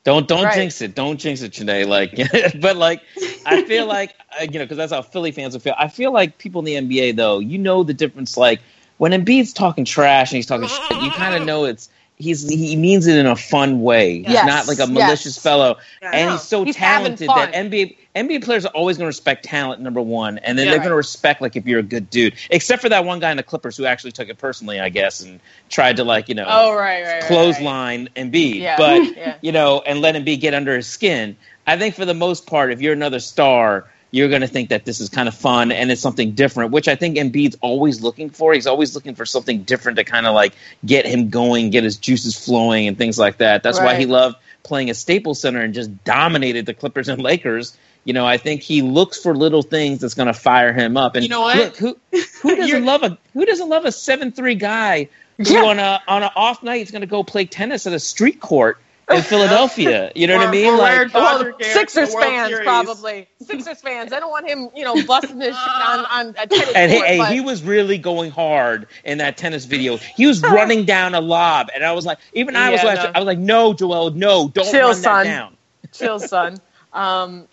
Don't don't Right. jinx it. Don't jinx it today. Like, *laughs* but like, I feel *laughs* like uh, you know because that's how Philly fans will feel. I feel like people in the NBA though, you know the difference. Like when Embiid's talking trash and he's talking *laughs* shit, you kind of know it's he's he means it in a fun way. He's not like a yes. malicious fellow, Yeah, and he's so He's talented that NBA NBA players are always going to respect talent number one, and then Yeah. they're going to respect like if you're a good dude. Except for that one guy in the Clippers who actually took it personally, I guess, and tried to like you know Oh right, right, right. clothesline Embiid, Yeah. but *laughs* you know, and let Embiid get under his skin. I think for the most part, if you're another star, you're going to think that this is kind of fun and it's something different, which I think Embiid's always looking for. He's always looking for something different to kind of like get him going, get his juices flowing, and things like that. That's why he loved playing at Staples Center and just dominated the Clippers and Lakers. You know, I think he looks for little things that's going to fire him up. And You know what? Look, who who *laughs* doesn't love a who doesn't love a seven three guy who Yeah. on a on an off night is going to go play tennis at a street court in Philadelphia? *laughs* You know what I mean? Like, Well, Sixers to the World fans Series. probably. Sixers fans. I don't want him, you know, busting his shit on *laughs* on a tennis and court. hey, but- he was really going hard in that tennis video. He was running down a lob, and I was like, even I was Yeah, like, no. I was like, no, Joel, no, don't Chill, run son. that down. *laughs* chill, son. Um,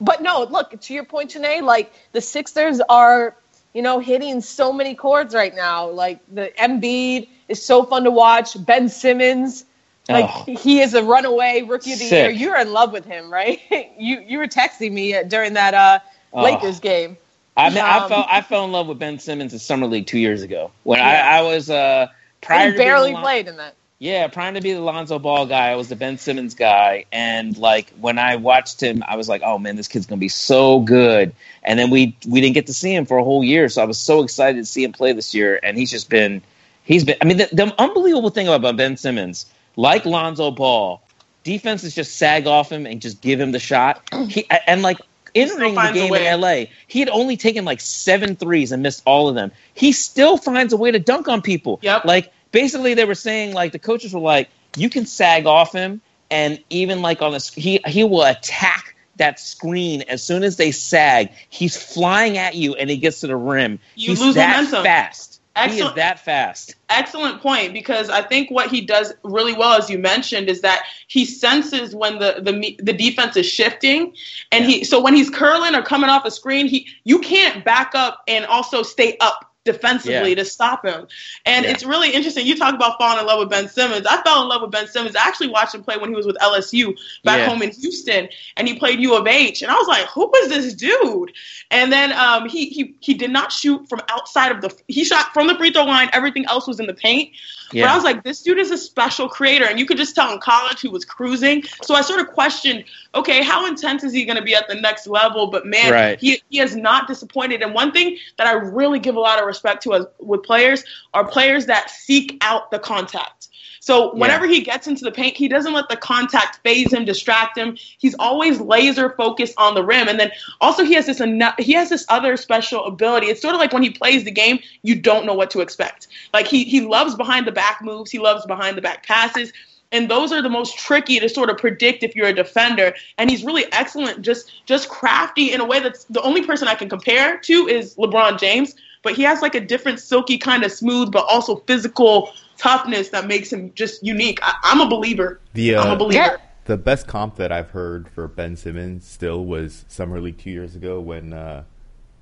but no, look to your point, Chiney. Like the Sixers are, you know, hitting so many chords right now. Like the Embiid is so fun to watch. Ben Simmons, like Oh. he is a runaway rookie of the year. You're in love with him, right? *laughs* you you were texting me during that uh, Oh. Lakers game. I mean, I Um, fell I fell in love with Ben Simmons in summer league two years ago when Yeah. I, I was uh prior he barely Lon- played in that. Yeah, prior to be the Lonzo Ball guy, I was the Ben Simmons guy, and like when I watched him, I was like, "Oh man, this kid's gonna be so good." And then we we didn't get to see him for a whole year, so I was so excited to see him play this year, and he's just been he's been. I mean, the, the unbelievable thing about Ben Simmons, like Lonzo Ball, defenses just sag off him and just give him the shot. *clears throat* He and like entering the game in LA, he had only taken like seven threes and missed all of them. He still finds a way to dunk on people. Yep. Like basically, they were saying like the coaches were like, you can sag off him, and even like on a he he will attack that screen as soon as they sag. He's flying at you, and he gets to the rim. You He's lose that momentum. fast. He is Excellent. that fast. excellent point because I think what he does really well, as you mentioned, is that he senses when the the the defense is shifting, and he so when he's curling or coming off a screen, he you can't back up and also stay up defensively Yeah. to stop him. And Yeah. it's really interesting. You talk about falling in love with Ben Simmons. I fell in love with Ben Simmons. I actually watched him play when he was with LSU back Yeah. home in Houston, and he played U of H. And I was like, who is this dude? And then um, he he he did not shoot from outside of the. He shot from the free throw line. Everything else was in the paint. But I was like, this dude is a special creator, and you could just tell in college he was cruising. So I sort of questioned, okay, how intense is he going to be at the next level? But man, Right. he he has not disappointed. And one thing that I really give a lot of respect to as, with players are players that seek out the contact. So whenever he gets into the paint, he doesn't let the contact phase him, distract him. He's always laser focused on the rim, and then also he has this he has this other special ability. It's sort of like when he plays the game, you don't know what to expect. Like he he loves behind the back moves, he loves behind the back passes. And those are the most tricky to sort of predict if you're a defender. And he's really excellent, just just crafty in a way that's the only person I can compare to is LeBron James. But he has like a different silky kind of smooth, but also physical toughness that makes him just unique. I, I'm a believer. The I'm a uh, believer. Yeah. the best comp that I've heard for Ben Simmons still was summer league two years ago when uh,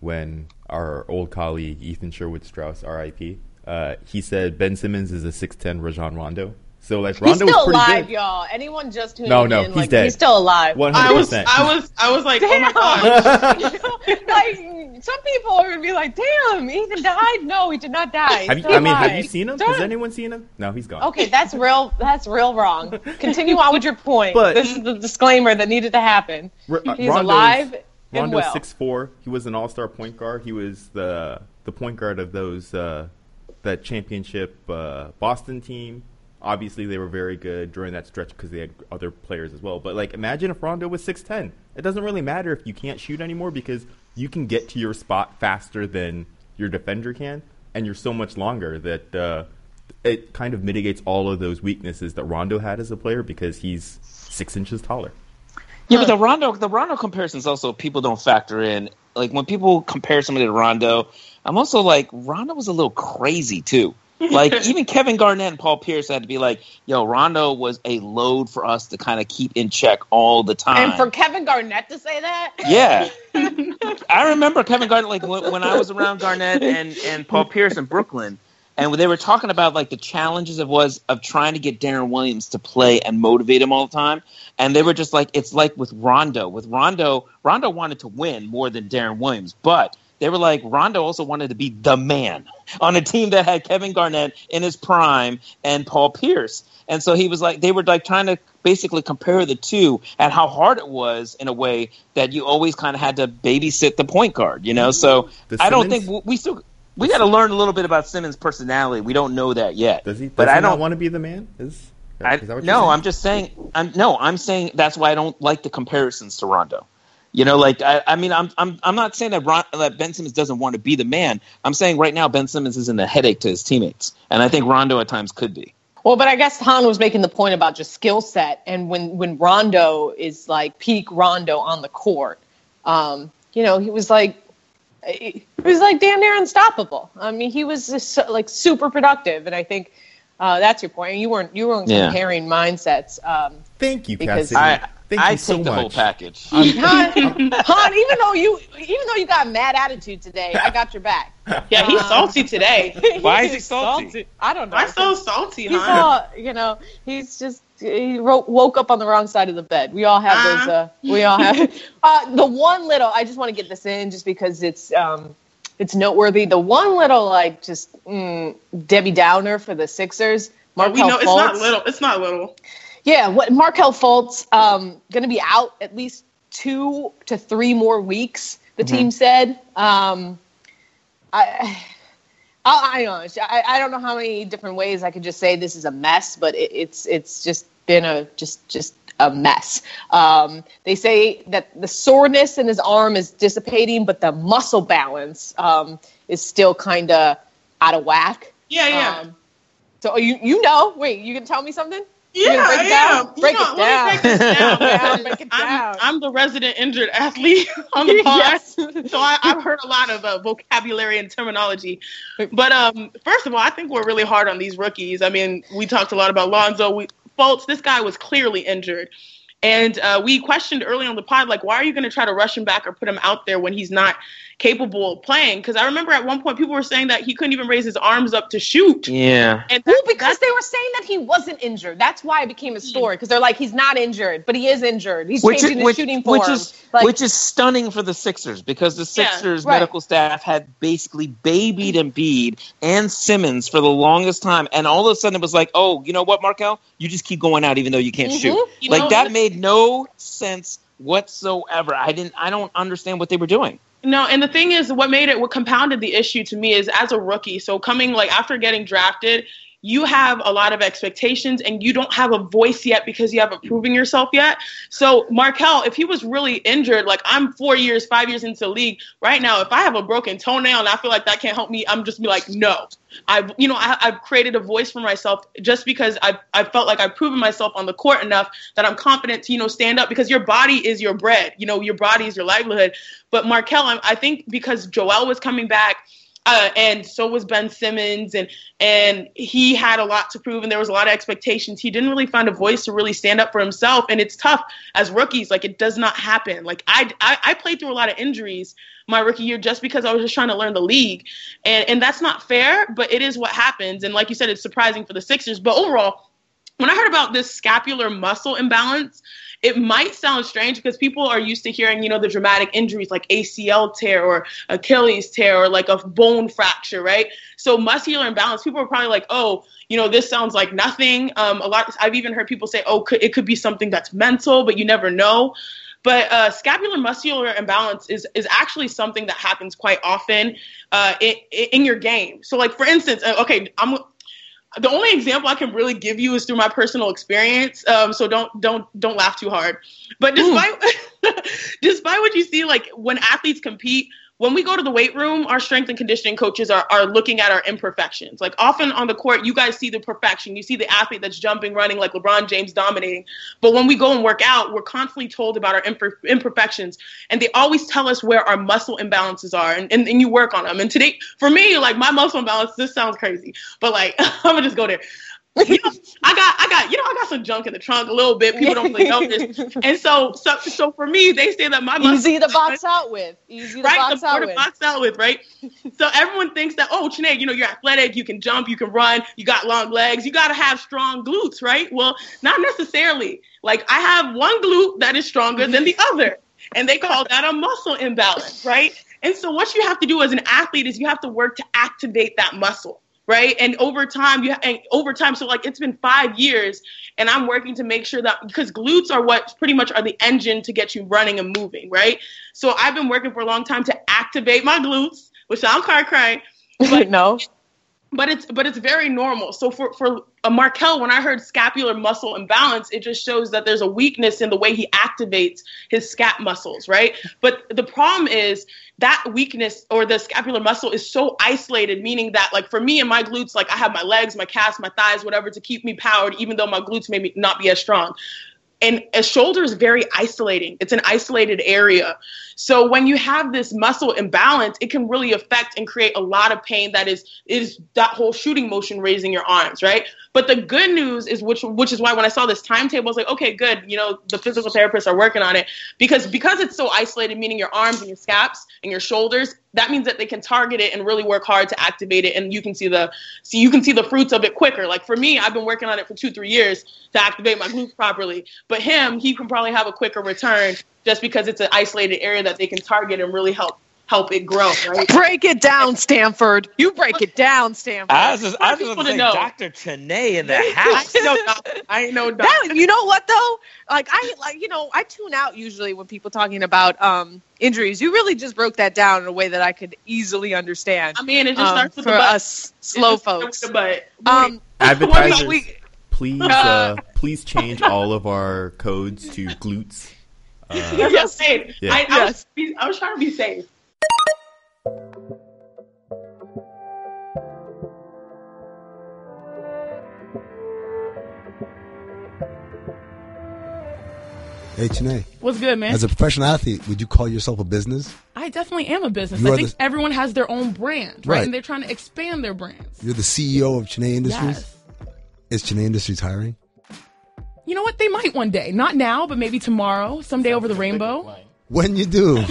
when our old colleague Ethan Sherwood Strauss, R.I.P. Uh, he said Ben Simmons is a six ten Rajon Rondo. So like He's Rondo was still pretty alive, good. y'all. Anyone just tuning No, no, in, he's like, dead. He's still alive. One I hundred was, percent. I was, I was like, oh my Damn. god. *laughs* like some people are gonna be like, "Damn, Ethan died." No, he did not die. Have you, still I mean, have you seen him? Don't- Has anyone seen him? No, he's gone. Okay, that's real. That's real wrong. Continue on with your point. But- this is the disclaimer that needed to happen. R- uh, He's Rondo's- alive and Rondo's well. six four. He was an all star point guard. He was the the point guard of those uh, that championship uh, Boston team. Obviously, they were very good during that stretch because they had other players as well. But like, imagine if Rondo was six ten. It doesn't really matter if you can't shoot anymore because you can get to your spot faster than your defender can, and you're so much longer that uh, it kind of mitigates all of those weaknesses that Rondo had as a player because he's six inches taller. Yeah, but the Rondo the Rondo comparisons also people don't factor in. Like when people compare somebody to Rondo, I'm also like Rondo was a little crazy too. Like *laughs* even Kevin Garnett and Paul Pierce had to be like, "Yo, Rondo was a load for us to kind of keep in check all the time." And for Kevin Garnett to say that, yeah, *laughs* I remember Kevin Garnett. Like when, when I was around Garnett and and Paul Pierce in Brooklyn, and they were talking about like the challenges it was of trying to get Deron Williams to play and motivate him all the time. And they were just like, it's like with Rondo. With Rondo, Rondo wanted to win more than Deron Williams, but they were like Rondo also wanted to be the man on a team that had Kevin Garnett in his prime and Paul Pierce. And so he was like, they were like trying to basically compare the two and how hard it was in a way that you always kind of had to babysit the point guard, you know? So I don't Simmons- think we still, we got to learn a little bit about Simmons' personality. We don't know that yet. Does he? Does but he I don't want to be the man? Is, I, is that what no, saying? I'm just saying. I'm no, I'm saying that's why I don't like the comparisons to Rondo. You know, like I, I mean, I'm I'm I'm not saying that, Ron, that Ben Simmons doesn't want to be the man. I'm saying right now Ben Simmons isn't a headache to his teammates, and I think Rondo at times could be. Well, but I guess Han was making the point about just skill set, and when when Rondo is like peak Rondo on the court, um, you know, he was like, he was like damn near unstoppable. I mean, he was just like super productive, and I think uh, that's your point. You weren't you weren't Yeah. comparing mindsets. Um, Thank you, Because- Cassidy. I Thank I you take so the much. whole package. *laughs* Han, *laughs* Han, even though you even though you got a mad attitude today, I got your back. *laughs* Yeah, he's salty today. Why is he He's salty? I don't know. Why so salty, He's huh? all, you know, he's just he ro- woke up on the wrong side of the bed. We all have those. Uh, we all have uh, the one little. I just want to get this in, just because it's um, it's noteworthy. The one little like just mm, Debbie Downer for the Sixers. But we Markelle know it's not little. It's not little. Yeah, what Markelle Fultz um, going to be out at least two to three more weeks. The team said. Um, I, *sighs* I, I don't know. I, I don't know how many different ways I could just say this is a mess, but it, it's it's just been a just just a mess. Um, they say that the soreness in his arm is dissipating, but the muscle balance um, is still kind of out of whack. Yeah, yeah. Um, so you you know? Wait, you can tell me something? Yeah, break it down? Break you know, it me break this down. *laughs* Yeah, break it I'm. I'm the resident injured athlete *laughs* on the pod. Yes. so I, I've heard a lot of uh, vocabulary and terminology. But um, first of all, I think we're really hard on these rookies. I mean, we talked a lot about Lonzo. We, Fultz, this guy was clearly injured. And uh, we questioned early on the pod, like, why are you going to try to rush him back or put him out there when he's not capable of playing? Because I remember at one point people were saying that he couldn't even raise his arms up to shoot. Yeah. And Well, because they were saying that he wasn't injured. That's why it became a story. Because they're like, he's not injured, but he is injured. He's Which is, changing his which, shooting form. which is like, which is stunning for the Sixers because the Yeah, Sixers right. medical staff had basically babied Embiid and Simmons for the longest time, and all of a sudden it was like, oh, you know what, Markelle, you just keep going out even though you can't Mhm. shoot. You like know, that this- made no sense whatsoever. I didn't. I don't understand what they were doing. No, and the thing is, what made it, what compounded the issue to me is as a rookie, so coming like after getting drafted, you have a lot of expectations and you don't have a voice yet because you haven't proven yourself yet. So Markelle, if he was really injured, like I'm four years, five years into league right now, if I have a broken toenail and I feel like that can't help me, I'm just be like, no. I've, you know, I, I've created a voice for myself just because I've, I felt like I've proven myself on the court enough that I'm confident to, you know, stand up because your body is your bread. You know, your body is your livelihood. But Markelle, I, I think because Joel was coming back, uh, and so was Ben Simmons, and and he had a lot to prove, and there was a lot of expectations. He didn't really find a voice to really stand up for himself, and it's tough as rookies. Like it does not happen. Like I I, I played through a lot of injuries my rookie year just because I was just trying to learn the league, and and that's not fair, but it is what happens. And like you said, it's surprising for the Sixers, but overall, when I heard about this scapular muscle imbalance, it might sound strange because people are used to hearing, you know, the dramatic injuries like ACL tear or Achilles tear or like a bone fracture, right? So muscular imbalance, people are probably like, oh, you know, this sounds like nothing. Um, a lot. I've even heard people say, oh, it could be something that's mental, but you never know. But uh, scapular muscular imbalance is is actually something that happens quite often uh, in, in your game. So, like for instance, uh, okay, I'm the only example I can really give you is through my personal experience. Um, so don't don't don't laugh too hard. But despite *laughs* despite what you see, like when athletes compete, when we go to the weight room, our strength and conditioning coaches are, are looking at our imperfections. Like often on the court, you guys see the perfection. You see the athlete that's jumping, running like LeBron James dominating. But when we go and work out, we're constantly told about our imper- imperfections. And they always tell us where our muscle imbalances are. And, and, and you work on them. And today, for me, like my muscle imbalance, this sounds crazy. But like, *laughs* I'm to just go there. You know, I got, I got, you know, I got some junk in the trunk a little bit. People don't really notice. *laughs* And so, so, so for me, they say that my muscles Easy to box out with. Easy to right, box the out to with. box out with, right? so everyone thinks that, oh, Chiney, you know, you're athletic, you can jump, you can run, you got long legs, you got to have strong glutes, right? Well, not necessarily. Like I have one glute that is stronger than the other, and they call that a muscle imbalance, right? And so what you have to do as an athlete is you have to work to activate that muscle right and over time you and over time so like it's been five years and i'm working to make sure that because glutes are what pretty much are the engine to get you running and moving right so i've been working for a long time to activate my glutes which sound car crying *laughs* but no. But it's but it's very normal. So for for a Markelle, when I heard scapular muscle imbalance, it just shows that there's a weakness in the way he activates his scap muscles, right? But the problem is that weakness or the scapular muscle is so isolated, meaning that like for me and my glutes, like I have my legs, my calves, my thighs, whatever to keep me powered, even though my glutes may not be as strong. And a shoulder is very isolating. It's an isolated area. So when you have this muscle imbalance, it can really affect and create a lot of pain that is is that whole shooting motion raising your arms, right? But the good news is which which is why when I saw this timetable, I was like, okay, good. You know, the physical therapists are working on it because because it's so isolated, meaning your arms and your scaps and your shoulders, that means that they can target it and really work hard to activate it, and you can see the see you can see the fruits of it quicker. Like for me, I've been working on it for two three years to activate my glutes properly, but him, he can probably have a quicker return just because it's an isolated area that they can target and really help help it grow, right? Break it down, Stanford. You break it down, Stanford. I was just, I was people just to say know. Dr. Chiney in the *laughs* house. ain't no doctor. I ain't no doctor. That, you know what though? Like I like you know I tune out usually when people talking about um injuries. You really just broke that down in a way that I could easily understand. I mean, it just um, starts with for the butt. us slow It folks. with the. Um, Advertisers, we- please, uh, please change all of our codes to glutes. Uh, That's what I'm. Yeah. I, I, was, I was trying to be safe. Hey, Chiney, What's good, man? as a professional athlete, would you call yourself a business? I definitely am a business. You I think the- everyone has their own brand, right? Right. And they're trying to expand their brands. You're the CEO of Chiney Industries? Yes. Is Chiney Industries hiring? You know what? They might one day. Not now, but maybe tomorrow, someday over the rainbow. When you do, *laughs*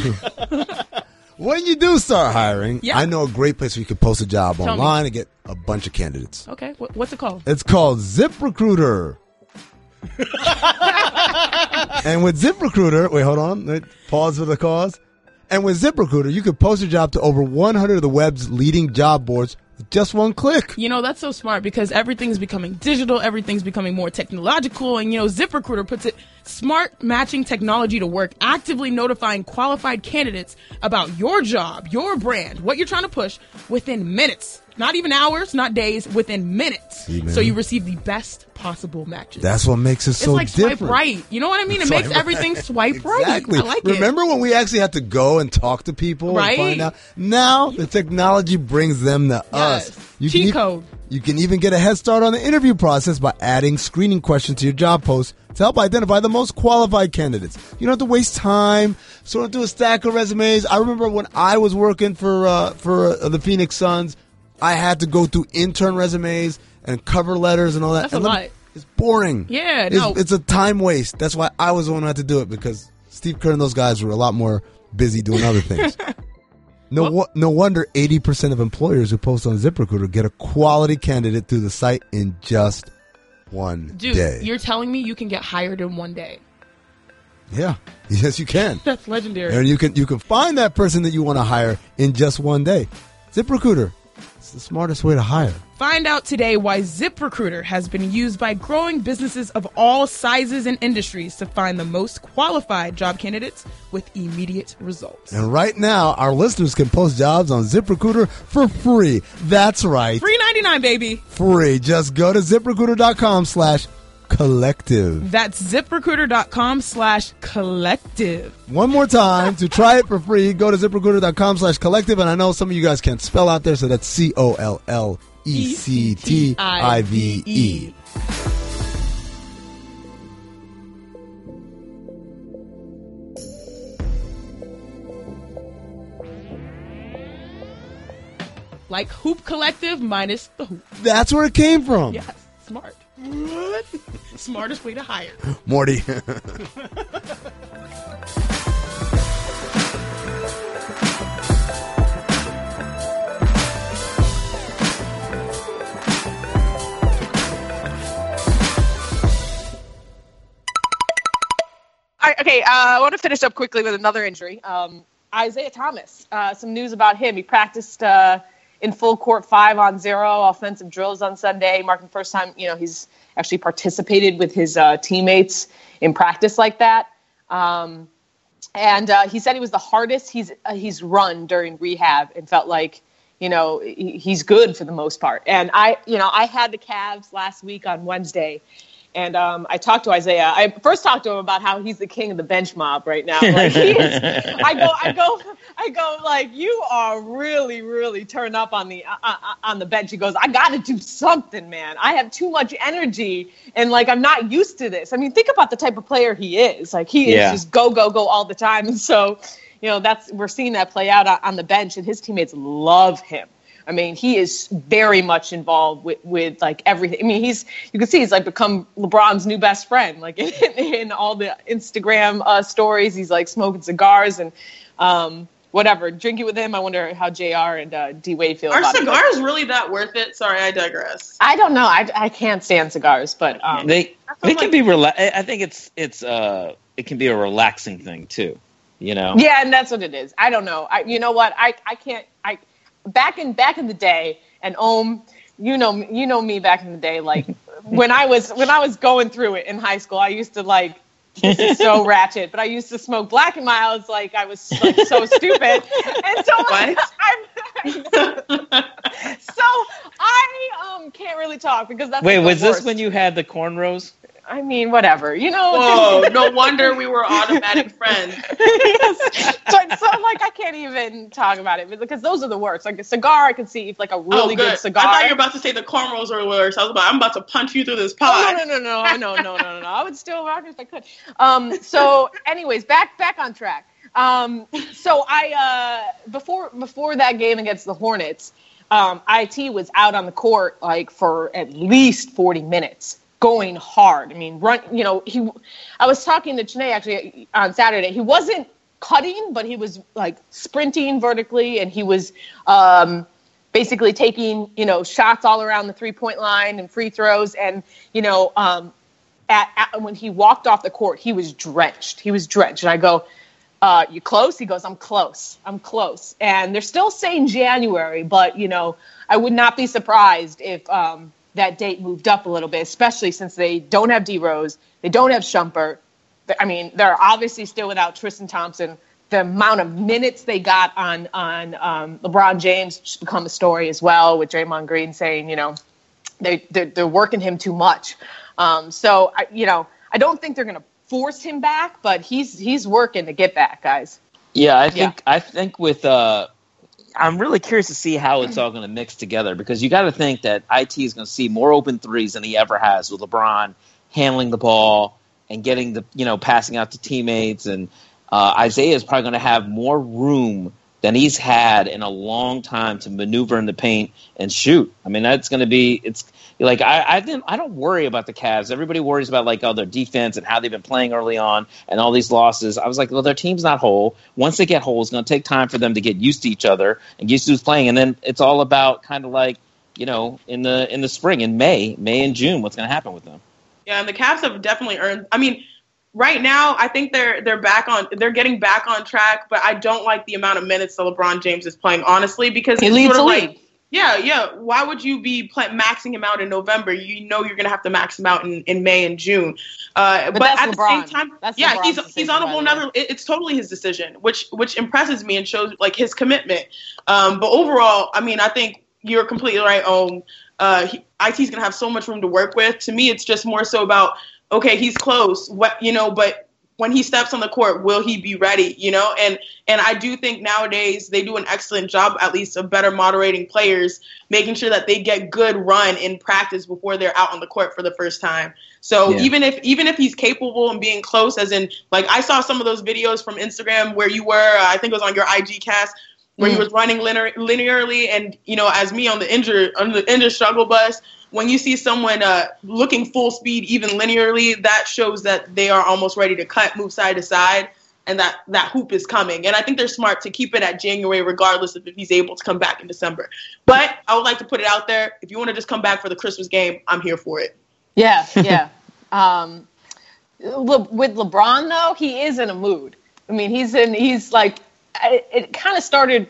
when you do start hiring, Yeah. I know a great place where you can post a job me. online and get a bunch of candidates. Okay, what's it called? It's called ZipRecruiter. *laughs* and with ZipRecruiter, wait, hold on. Pause for the cause. And with ZipRecruiter, you can post your job to over 100 of the web's leading job boards just one click. You know, that's so smart because everything's becoming digital, everything's becoming more technological, and you know, ZipRecruiter puts it smart matching technology to work, actively notifying qualified candidates about your job, your brand, what you're trying to push within minutes. Not even hours, not days, within minutes. See, so you receive the best possible matches. That's what makes it so different. it's so like different. swipe right. You know what I mean? It Swipe makes right. everything *laughs* swipe right. Exactly. right. I like it. Remember when we actually had to go and talk to people Right. and find out? Now the technology brings them to Yes. us. Cheat can e- code. You can even get a head start on the interview process by adding screening questions to your job post to help identify the most qualified candidates. You don't have to waste time sorting through a stack of resumes. I remember when I was working for uh, for uh, the Phoenix Suns, I had to go through intern resumes and cover letters and all that. That's a And me- lot. It's boring. Yeah, it's, no. it's a time waste. That's why I was the one who had to do it because Steve Kerr and those guys were a lot more busy doing other *laughs* things. No, wo- no wonder eighty percent of employers who post on ZipRecruiter get a quality candidate through the site in just one Dude, day. you're telling me you can get hired in one day. yeah, yes, you can, That's legendary. and you can you can find that person that you want to hire in just one day. ZipRecruiter, the smartest way to hire. Find out today why ZipRecruiter has been used by growing businesses of all sizes and industries to find the most qualified job candidates with immediate results. And right now, our listeners can post jobs on ZipRecruiter for free. That's right, Free 99, baby. free. Just go to ZipRecruiter.com slash collective. That's ziprecruiter.com slash collective. One more time to try it for free. Go to ziprecruiter.com slash collective. And I know some of you guys can't spell out there, so that's C O L L E C T I V E. Like Hoop Collective minus the hoop. That's where it came from. Yes, smart. Smartest way to hire. *gasps* Morty. *laughs* All right, okay, uh, I want to finish up quickly with another injury. Um, Isaiah Thomas. Uh, some news about him. He practiced uh, in full court five on zero offensive drills on Sunday, marking first time you know he's actually participated with his uh, teammates in practice like that. Um, and uh, he said he was the hardest he's uh, he's run during rehab and felt like you know he's good for the most part. And I you know I had the Cavs last week on Wednesday. And um, I talked to Isaiah. I first talked to him about how he's the king of the bench mob right now. Like he is, I go, I go, I go. Like you are really, really turned up on the uh, uh, on the bench. He goes, I got to do something, man. I have too much energy, and like I'm not used to this. I mean, think about the type of player he is. Like he Yeah. is just go, go, go all the time. And *laughs* so, you know, that's we're seeing that play out on, on the bench, and his teammates love him. I mean, he is very much involved with, with like everything. I mean, he's you can see he's like become LeBron's new best friend. Like in, *laughs* in all the Instagram uh, stories, he's like smoking cigars and um, whatever, drinking with him. I wonder how J.R. and uh, D Wade feel Are about it. cigars really that worth it? Sorry, I digress. I don't know. I, I can't stand cigars, but um, They they what can be rela- I I think it's it's uh it can be a relaxing thing too. You know. Yeah, and that's what it is. I don't know. I, you know what? I, I can't. I back in back in the day, and Ohm, you know, you know me back in the day. Like *laughs* when I was when I was going through it in high school, I used to like. This is so *laughs* ratchet, but I used to smoke black and miles like I was like so stupid, and so *laughs* What? I'm, so I um can't really talk because that's Wait, was this when you had the cornrows? I mean, whatever, you know. Whoa, *laughs* no wonder we were automatic friends. yes. So, so I'm like I can't even talk about it because those are the worst. Like a cigar, I can see if like a really oh, good. good cigar. I thought you were about to say the cornrows were worse. I was about, I'm about to punch you through this Oh, no, no, no, no, no, no, no, no, no. I would still rock it if I could. Um, so, anyways, back back on track. Um, so I uh, before before that game against the Hornets, um, it was out on the court like for at least forty minutes, going hard. I mean, run. You know, he. I was talking to Chene actually on Saturday. He wasn't cutting, but he was like sprinting vertically, and he was. Um, basically taking you know shots all around the three point line and free throws and you know um, at, at when he walked off the court he was drenched he was drenched and i go uh, you close he goes i'm close i'm close and they're still saying january but you know i would not be surprised if um, that date moved up a little bit especially since they don't have d rose they don't have shumpert I mean, they're obviously still without Tristan Thompson. The amount of minutes they got on on um, LeBron James should become a story as well. With Draymond Green saying, you know, they they're, they're working him too much. Um, so I, you know, I don't think they're going to force him back, but he's he's working to get back, guys. Yeah, I think I think with uh I'm really curious to see how it's all going to mix together because you got to think that IT is going to see more open threes than he ever has with LeBron handling the ball and getting the you know passing out to teammates and uh, Isaiah is probably going to have more room than he's had in a long time to maneuver in the paint and shoot. I mean that's going to be it's like I I didn't I don't worry about the Cavs. Everybody worries about like oh their defense and how they've been playing early on and all these losses. I was like, well, their team's not whole. Once they get whole, it's going to take time for them to get used to each other and get used to who's playing, and then it's all about kind of like you know in the in the spring in May, May and June, what's going to happen with them. Yeah, and the Cavs have definitely earned. I mean, right now I think they're they're back on they're getting back on track, but I don't like the amount of minutes that LeBron James is playing honestly because He leads sort of the like league. Yeah, yeah. Why would you be play, maxing him out in November? You know you're gonna have to max him out in, in May and June. Uh, but that's at LeBron. the same time, That's yeah, LeBron's he's he's on a whole the nother. It, it's totally his decision, which which impresses me and shows like his commitment. Um, but overall, I mean, I think you're completely right. Um, uh, he, IT's gonna have so much room to work with. To me, it's just more so about okay, he's close. What you know, but when he steps on the court, will he be ready? You know, and and I do think nowadays they do an excellent job, at least of better moderating players, making sure that they get good run in practice before they're out on the court for the first time. So Yeah. even if even if he's capable and being close, as in like I saw some of those videos from Instagram where you were, uh, I think it was on your IG cast. where he was running linear, linearly, and you know, as me on the injured on the injured struggle bus, when you see someone uh, looking full speed, even linearly, that shows that they are almost ready to cut, move side to side, and that that hoop is coming. And I think they're smart to keep it at January, regardless of if he's able to come back in December. But I would like to put it out there: if you want to just come back for the Christmas game, I'm here for it. Yeah, yeah. *laughs* um, Le- with LeBron though, he is in a mood. I mean, he's in. He's like, it, it kind of started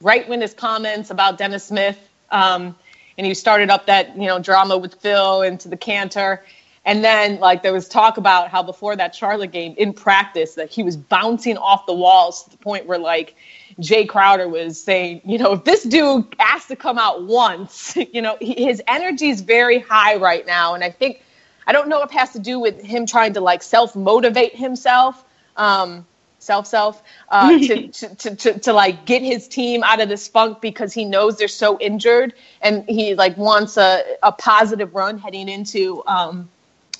right when his comments about Dennis Smith, um, and he started up that you know drama with Phil into the Kanter. And then, like, there was talk about how before that Charlotte game in practice, that he was bouncing off the walls to the point where, like, Jae Crowder was saying, you know, if this dude has to come out once, *laughs* you know, he, his energy is very high right now. And I think, I don't know if it has to do with him trying to, like, self motivate himself. Um, self self uh, *laughs* to, to, to, to, to like get his team out of this funk because he knows they're so injured and he like wants a, a positive run heading into um,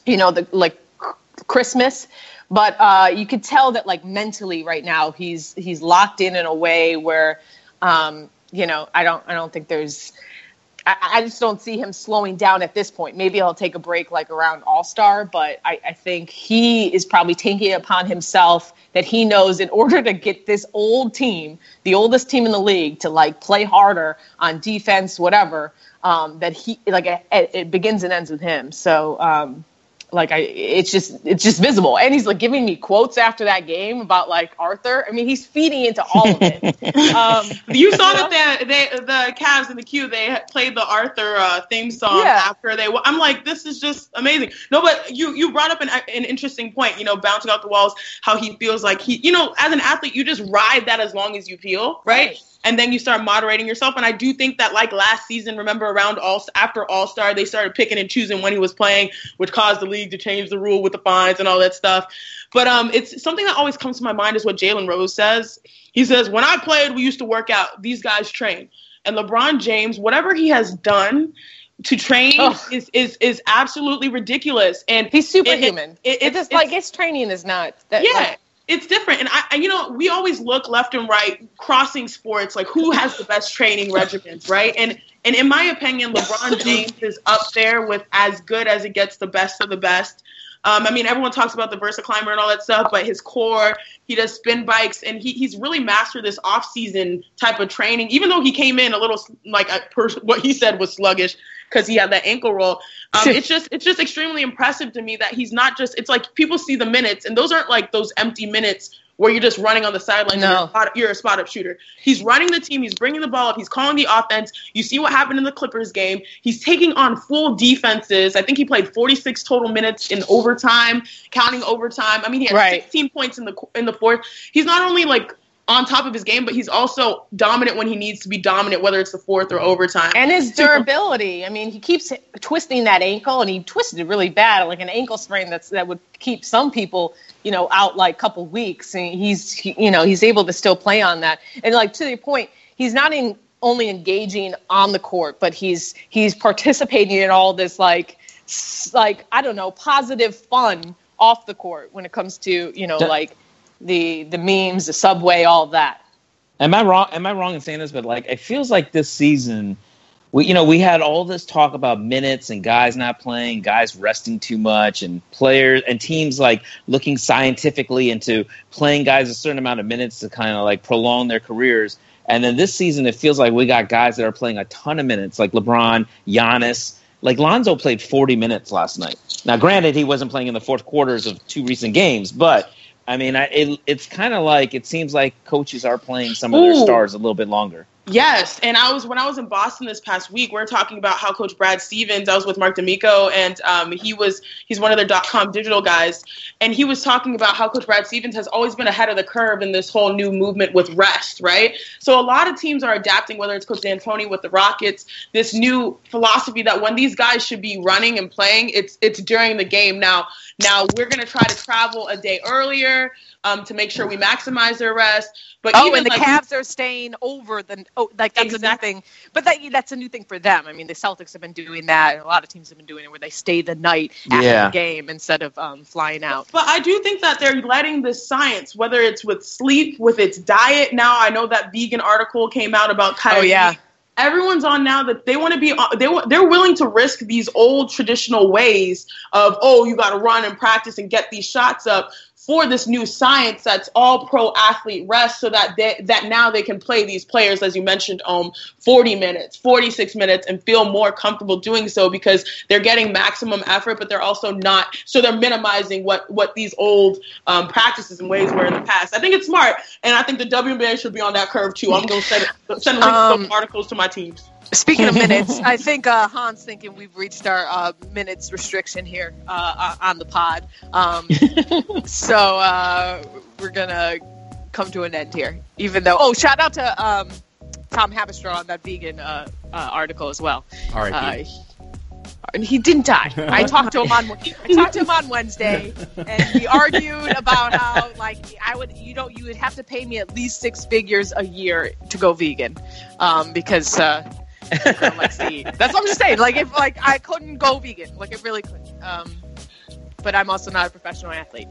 you know the like Christmas. But uh, you could tell that like mentally right now he's he's locked in in a way where um, you know I don't I don't think there's I, I just don't see him slowing down at this point. Maybe he'll take a break like around All Star, but I, I think he is probably taking it upon himself that he knows in *laughs* order to get this old team, the oldest team in the league, to like play harder on defense, whatever. Um, that he like it, it begins and ends with him. So um, like I, it's just it's just visible, and he's like giving me quotes after that game about like Arthur. I mean, he's feeding into all of it. *laughs* um, you saw that they, they the Cavs in the Q they played the Arthur uh, theme song Yeah. after they. I'm like, this is just amazing. No, but you you brought up an an interesting point. You know, bouncing off the walls, how he feels like he. You know, as an athlete, you just ride that as long as you feel, right? Right. And then you start moderating yourself. And I do think that, like last season, remember around all after All Star, they started picking and choosing when he was playing, which caused the league to change the rule with the fines and all that stuff. But um, it's something that always comes to my mind is what Jalen Rose says. He says, "When I played, we used to work out. These guys train." And LeBron James, whatever he has done to train, Ugh. is is is absolutely ridiculous. And he's superhuman. It- it- it's just like his training is not. That, yeah, like, it's different. And I, you know, we always look left and right, crossing sports, like who has the best training regimens, right? And and in my opinion, LeBron James is up there with as good as it gets, the best of the best. Um, I mean, everyone talks about the VersaClimber and all that stuff, but his core, he does spin bikes, and he, he's really mastered this off-season type of training. Even though he came in a little like a per, what he said was sluggish because he had that ankle roll. Um, *laughs* it's just it's just extremely impressive to me that he's not just. It's like people see the minutes, and those aren't like those empty minutes where you're just running on the sideline. No. You're, a spot, you're a spot up shooter. He's running the team. He's bringing the ball up. He's calling the offense. You see what happened in the Clippers game. He's taking on full defenses. I think he played 46 total minutes in overtime, counting overtime. I mean, he had Right. 16 points in the in the fourth. He's not only like on top of his game, but he's also dominant when he needs to be dominant, whether it's the fourth or overtime. and his durability. I mean, he keeps twisting that ankle, and he twisted it really bad, like an ankle sprain that's that would keep some people, you know, out like couple weeks. And he's, he, you know, he's able to still play on that. And like to the point, he's not in, only engaging on the court, but he's he's participating in all this like, like I don't know, positive fun off the court when it comes to you know like the the memes, the subway, all that. Am I wrong? Am I wrong in saying this? But like, it feels like this season, we you know we had all this talk about minutes and guys not playing, guys resting too much, and players and teams like looking scientifically into playing guys a certain amount of minutes to kind of like prolong their careers. And then this season, it feels like we got guys that are playing a ton of minutes, like LeBron, Giannis. Like Lonzo played 40 minutes last night. Now, granted, he wasn't playing in the fourth quarters of two recent games, but I mean, I, it, it's kind of like it seems like coaches are playing some of their Ooh. stars a little bit longer. Yes, and I was when I was in Boston this past week. We are talking about how Coach Brad Stevens. I was with Mark D'Amico, and um, he was he's one of their com digital guys, and he was talking about how Coach Brad Stevens has always been ahead of the curve in this whole new movement with rest, right? So a lot of teams are adapting, whether it's Coach D'Antoni with the Rockets, this new philosophy that when these guys should be running and playing, it's it's during the game. Now, now we're gonna try to travel a day earlier um, to make sure we maximize their rest. But Oh, even and the like, Cavs are staying over the Oh, like that's Exactly. a new thing. But that that's a new thing for them. I mean, the Celtics have been doing that, and a lot of teams have been doing it where they stay the night after Yeah. the game instead of um, flying out. But I do think that they're letting the science, whether it's with sleep, with its diet. Now I know that vegan article came out about Kyrie. Oh, yeah. Everyone's on now that they want to be. uh, They they're willing to risk these old traditional ways of oh you got to run and practice and get these shots up for this new science that's all pro athlete rest so that they, that now they can play these players as you mentioned um 40 minutes 46 minutes and feel more comfortable doing so because they're getting maximum effort but they're also not so they're minimizing what what these old um, practices and ways were in the past. I think it's smart and i think the WNBA should be on that curve too. I'm going to send send links to Um, some articles to my teams Speaking of *laughs* minutes, I think uh, Han's thinking we've reached our uh, minutes restriction here uh, on the pod. Um, *laughs* so uh, we're gonna come to an end here. Even though, oh, shout out to um, Tom Haberstroh on that vegan uh, uh, article as well. Uh, R.I.P. and he didn't die. I talked to him on I talked to him on Wednesday, and we *laughs* argued about how like I would you know you would have to pay me at least six figures a year to go vegan, um, because um, like. That's what I'm just saying. Like if like I couldn't go vegan, like it really couldn't. Um, but I'm also not a professional athlete.